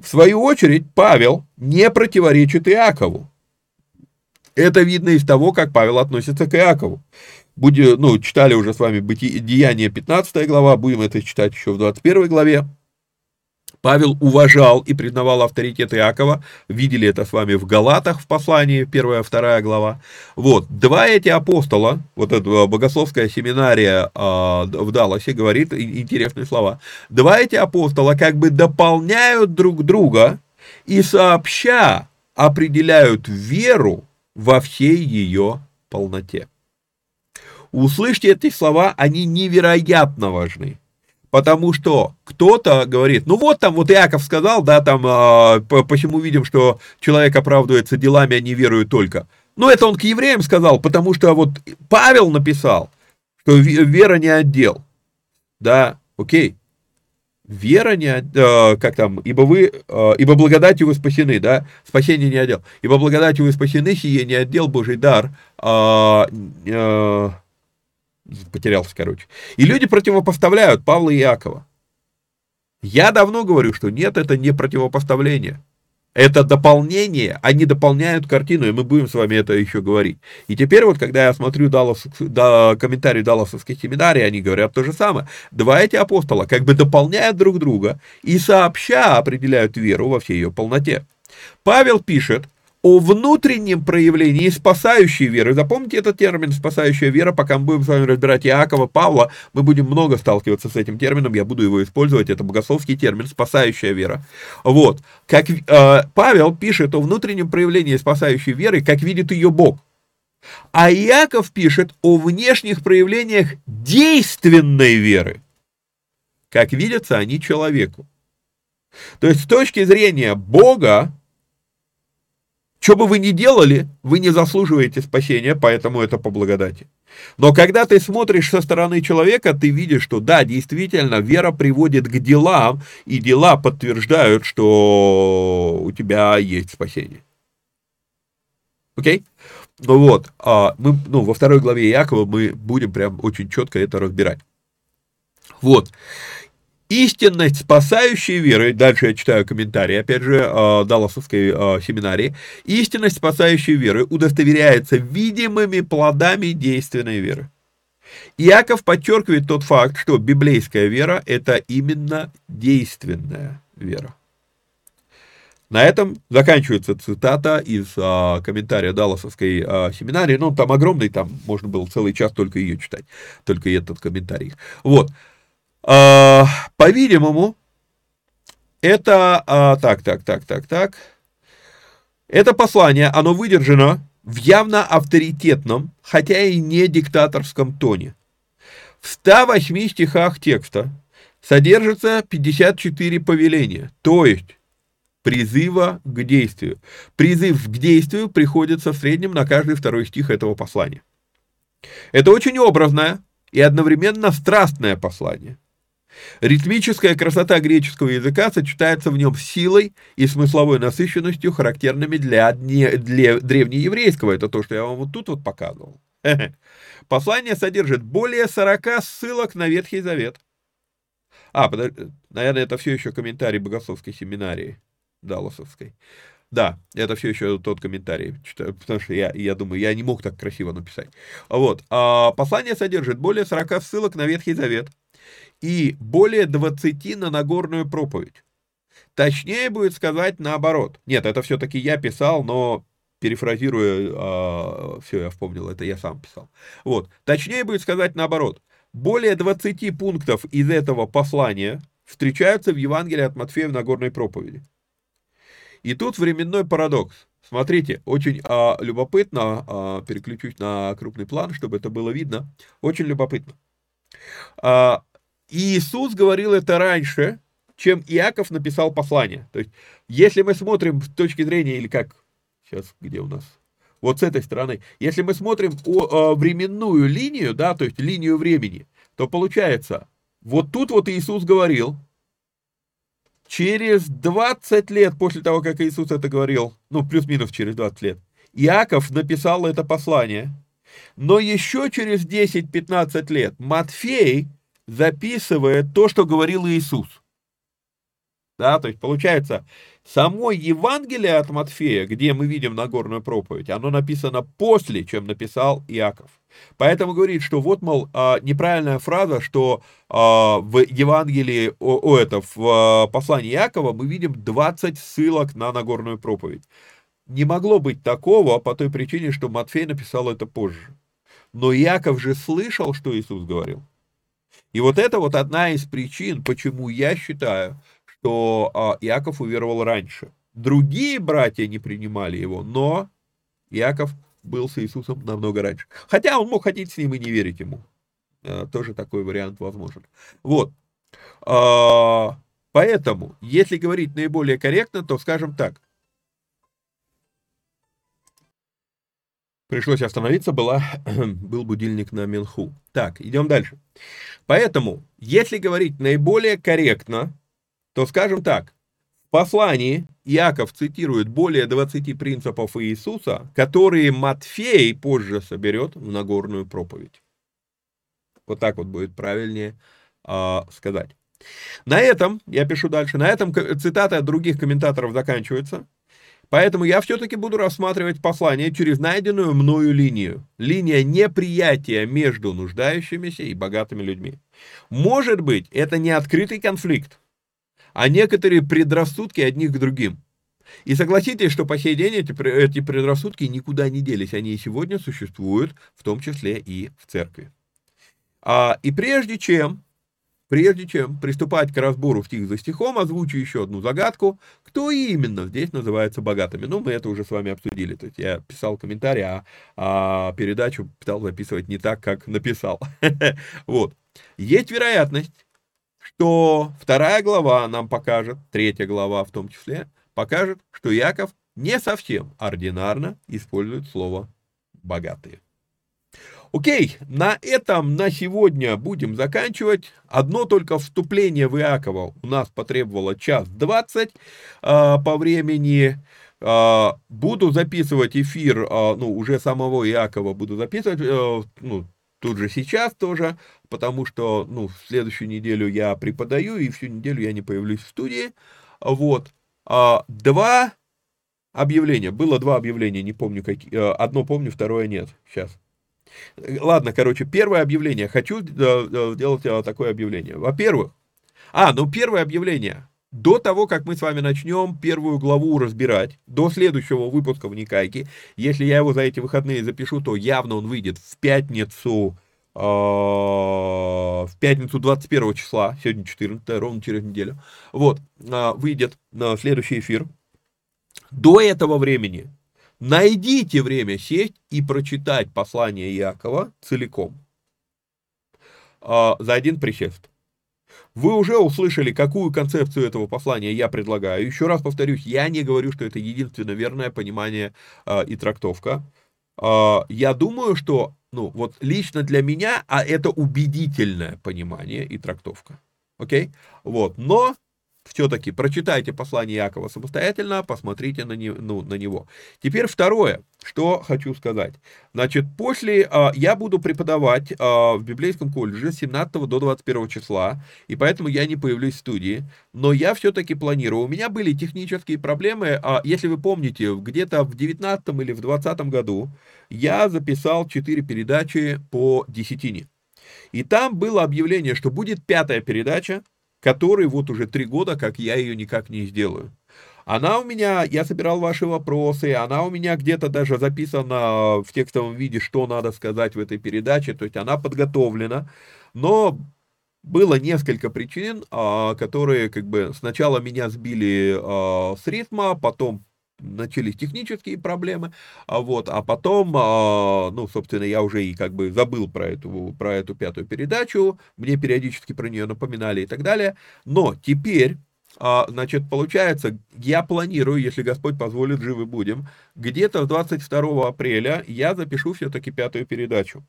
В свою очередь, Павел не противоречит Иакову. Это видно из того, как Павел относится к Иакову. Будем, ну, читали уже с вами Деяние 15 глава, будем это читать еще в 21 главе. Павел уважал и признавал авторитет Иакова, видели это с вами в Галатах в послании, первая, вторая глава. Вот, два эти апостола, вот эта богословская семинария э, в Далласе говорит интересные слова, два эти апостола как бы дополняют друг друга и сообща определяют веру во всей ее полноте. Услышьте эти слова, они невероятно важны. Потому что кто-то говорит, ну вот там, вот Иаков сказал, да, там, э, почему видим, что человек оправдывается делами, а не верует только. Ну это он к евреям сказал, потому что вот Павел написал, что вера не отдел. Да, окей. Вера не, э, как там, ибо вы, э, ибо благодатью вы спасены, да, спасение не отдел. Ибо благодатью вы спасены, сие не отдел Божий дар, э, э, потерялся, короче. И люди противопоставляют Павла и Иакова. Я давно говорю, что нет, это не противопоставление. Это дополнение, они дополняют картину, и мы будем с вами это еще говорить. И теперь вот, когда я смотрю Даллас, да, комментарии Далласовской семинарии, они говорят то же самое. Два эти апостола как бы дополняют друг друга и сообща определяют веру во всей ее полноте. Павел пишет, о внутреннем проявлении спасающей веры. Запомните этот термин «спасающая вера», пока мы будем с вами разбирать Иакова, Павла, мы будем много сталкиваться с этим термином, я буду его использовать, это богословский термин «спасающая вера». Вот, как э, Павел пишет о внутреннем проявлении спасающей веры, как видит ее Бог. А Иаков пишет о внешних проявлениях действенной веры, как видятся они человеку. То есть с точки зрения Бога, что бы вы ни делали, вы не заслуживаете спасения, поэтому это по благодати. Но когда ты смотришь со стороны человека, ты видишь, что да, действительно, вера приводит к делам, и дела подтверждают, что у тебя есть спасение. Окей? Ну вот, а мы, ну, во второй главе Якова мы будем прям очень четко это разбирать. Вот. Истинность спасающей веры, дальше я читаю комментарий, опять же, э, Далласовской э, семинарии, истинность спасающей веры удостоверяется видимыми плодами действенной веры. Иаков подчеркивает тот факт, что библейская вера – это именно действенная вера. На этом заканчивается цитата из а, комментария Далласовской а, семинарии. Ну, там огромный, там можно было целый час только ее читать, только этот комментарий. Вот. А, по-видимому, это... А, так, так, так, так, так. Это послание, оно выдержано в явно авторитетном, хотя и не диктаторском тоне. В 108 стихах текста содержится 54 повеления, то есть призыва к действию. Призыв к действию приходится в среднем на каждый второй стих этого послания. Это очень образное и одновременно страстное послание. Ритмическая красота греческого языка сочетается в нем с силой и смысловой насыщенностью, характерными для, для древнееврейского. Это то, что я вам вот тут вот показывал. Послание содержит более 40 ссылок на Ветхий Завет. А, подожди, наверное, это все еще комментарий богословской семинарии Далласовской. Да, это все еще тот комментарий, потому что я, я думаю, я не мог так красиво написать. Вот, а послание содержит более 40 ссылок на Ветхий Завет и более 20 на Нагорную проповедь. Точнее будет сказать наоборот. Нет, это все-таки я писал, но перефразируя, э, а, все, я вспомнил, это я сам писал. Вот, точнее будет сказать наоборот. Более 20 пунктов из этого послания встречаются в Евангелии от Матфея в Нагорной проповеди. И тут временной парадокс. Смотрите, очень а, любопытно, а, переключусь на крупный план, чтобы это было видно. Очень любопытно. А, Иисус говорил это раньше, чем Иаков написал послание. То есть, если мы смотрим с точки зрения, или как, сейчас, где у нас, вот с этой стороны, если мы смотрим о, о временную линию, да, то есть линию времени, то получается, вот тут вот Иисус говорил, Через 20 лет после того, как Иисус это говорил, ну, плюс-минус через 20 лет, Иаков написал это послание, но еще через 10-15 лет Матфей записывает то, что говорил Иисус. Да, то есть получается, само Евангелие от Матфея, где мы видим Нагорную проповедь, оно написано после, чем написал Иаков. Поэтому говорит, что вот, мол, а, неправильная фраза, что а, в Евангелии, о, о, это, в а, послании Иакова мы видим 20 ссылок на Нагорную проповедь. Не могло быть такого по той причине, что Матфей написал это позже. Но Иаков же слышал, что Иисус говорил. И вот это вот одна из причин, почему я считаю, что Иаков уверовал раньше. Другие братья не принимали его, но Иаков был с Иисусом намного раньше. Хотя он мог ходить с ним и не верить ему. Э, тоже такой вариант возможен. Вот. А, поэтому, если говорить наиболее корректно, то скажем так. Пришлось остановиться, была, был будильник на Минху. Так, идем дальше. Поэтому, если говорить наиболее корректно, то скажем так послании Иаков цитирует более 20 принципов Иисуса, которые Матфей позже соберет в Нагорную проповедь. Вот так вот будет правильнее э, сказать. На этом, я пишу дальше, на этом цитаты от других комментаторов заканчиваются. Поэтому я все-таки буду рассматривать послание через найденную мною линию. Линия неприятия между нуждающимися и богатыми людьми. Может быть, это не открытый конфликт, а некоторые предрассудки одних к другим. И согласитесь, что по сей день эти, эти предрассудки никуда не делись, они и сегодня существуют, в том числе и в церкви. А, и прежде чем, прежде чем приступать к разбору стих за стихом, озвучу еще одну загадку, кто именно здесь называется богатыми. Ну, мы это уже с вами обсудили, то есть я писал комментарий, а, а передачу пытал записывать не так, как написал. Вот. Есть вероятность, что вторая глава нам покажет, третья глава в том числе, покажет, что Яков не совсем ординарно использует слово «богатые». Окей, на этом на сегодня будем заканчивать. Одно только вступление в Иакова у нас потребовало час двадцать э, по времени. А, буду записывать эфир, а, ну, уже самого Иакова буду записывать, э, ну, тут же сейчас тоже, потому что, ну, в следующую неделю я преподаю, и всю неделю я не появлюсь в студии. Вот. А, два объявления. Было два объявления, не помню какие. Э, одно помню, второе нет. Сейчас. Ладно, короче, первое объявление. Хочу э, сделать такое объявление. Во-первых, а, ну первое объявление до того, как мы с вами начнем первую главу разбирать, до следующего выпуска в Никайке, если я его за эти выходные запишу, то явно он выйдет в пятницу, э, в пятницу 21 числа, сегодня 14, ровно через неделю, вот, э, выйдет на следующий эфир. До этого времени найдите время сесть и прочитать послание Якова целиком э, за один присест. Вы уже услышали, какую концепцию этого послания я предлагаю. Еще раз повторюсь, я не говорю, что это единственно верное понимание э, и трактовка. Э, я думаю, что, ну, вот лично для меня, а это убедительное понимание и трактовка. Окей? Вот. Но все-таки прочитайте послание Якова самостоятельно, посмотрите на, не, ну, на него. Теперь второе, что хочу сказать. Значит, после а, я буду преподавать а, в библейском колледже с 17 до 21 числа, и поэтому я не появлюсь в студии, но я все-таки планирую. У меня были технические проблемы, а, если вы помните, где-то в 19 или в 20 году я записал 4 передачи по десятине. И там было объявление, что будет пятая передача, который вот уже три года, как я ее никак не сделаю. Она у меня, я собирал ваши вопросы, она у меня где-то даже записана в текстовом виде, что надо сказать в этой передаче, то есть она подготовлена, но было несколько причин, а, которые как бы сначала меня сбили а, с ритма, потом начались технические проблемы, а вот, а потом, а, ну, собственно, я уже и как бы забыл про эту, про эту пятую передачу, мне периодически про нее напоминали и так далее, но теперь, а, значит, получается, я планирую, если Господь позволит, живы будем, где-то 22 апреля я запишу все-таки пятую передачу.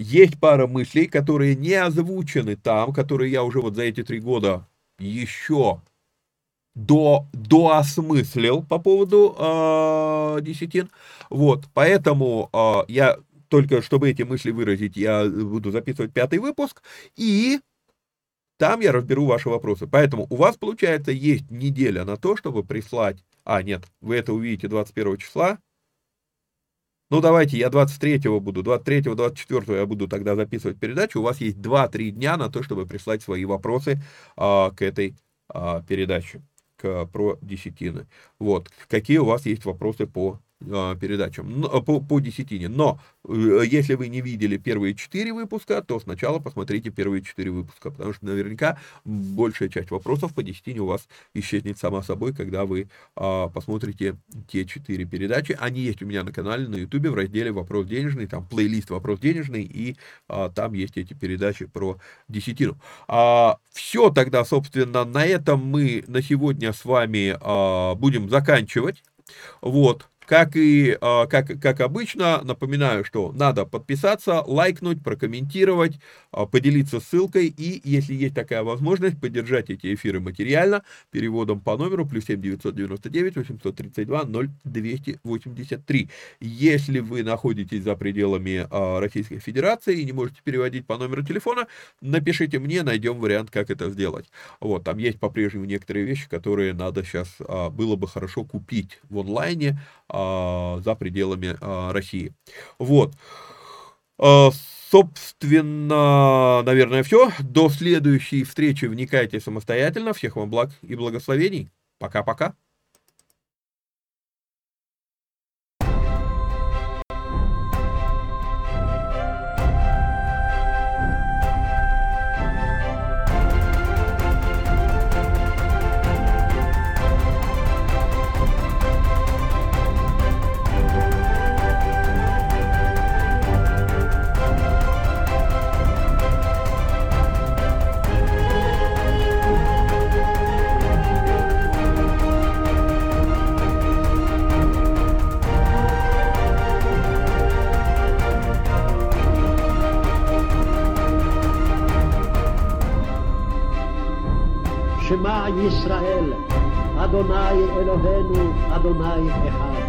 Есть пара мыслей, которые не озвучены там, которые я уже вот за эти три года еще до, доосмыслил по поводу э, десятин. Вот, поэтому э, я только, чтобы эти мысли выразить, я буду записывать пятый выпуск, и там я разберу ваши вопросы. Поэтому у вас, получается, есть неделя на то, чтобы прислать... А, нет, вы это увидите 21 числа. Ну, давайте, я 23 буду, 23 24 я буду тогда записывать передачу. У вас есть 2-3 дня на то, чтобы прислать свои вопросы а, к этой а, передаче про десятины. Вот. Какие у вас есть вопросы по передачам, по, по десятине. Но э, если вы не видели первые четыре выпуска, то сначала посмотрите первые четыре выпуска, потому что наверняка большая часть вопросов по десятине у вас исчезнет сама собой, когда вы а, посмотрите те четыре передачи. Они есть у меня на канале на ютубе в разделе «Вопрос денежный», там плейлист «Вопрос денежный», и а, там есть эти передачи про десятину. А, все тогда, собственно, на этом мы на сегодня с вами а, будем заканчивать. Вот. Как и а, как, как обычно, напоминаю, что надо подписаться, лайкнуть, прокомментировать, а, поделиться ссылкой и, если есть такая возможность, поддержать эти эфиры материально переводом по номеру плюс 7 999 832 0283. Если вы находитесь за пределами а, Российской Федерации и не можете переводить по номеру телефона, напишите мне, найдем вариант, как это сделать. Вот, там есть по-прежнему некоторые вещи, которые надо сейчас, было бы хорошо купить в онлайне, за пределами а, России. Вот. А, собственно, наверное, все. До следующей встречи. Вникайте самостоятельно. Всех вам благ и благословений. Пока-пока. Eloheinu Adonai Echad.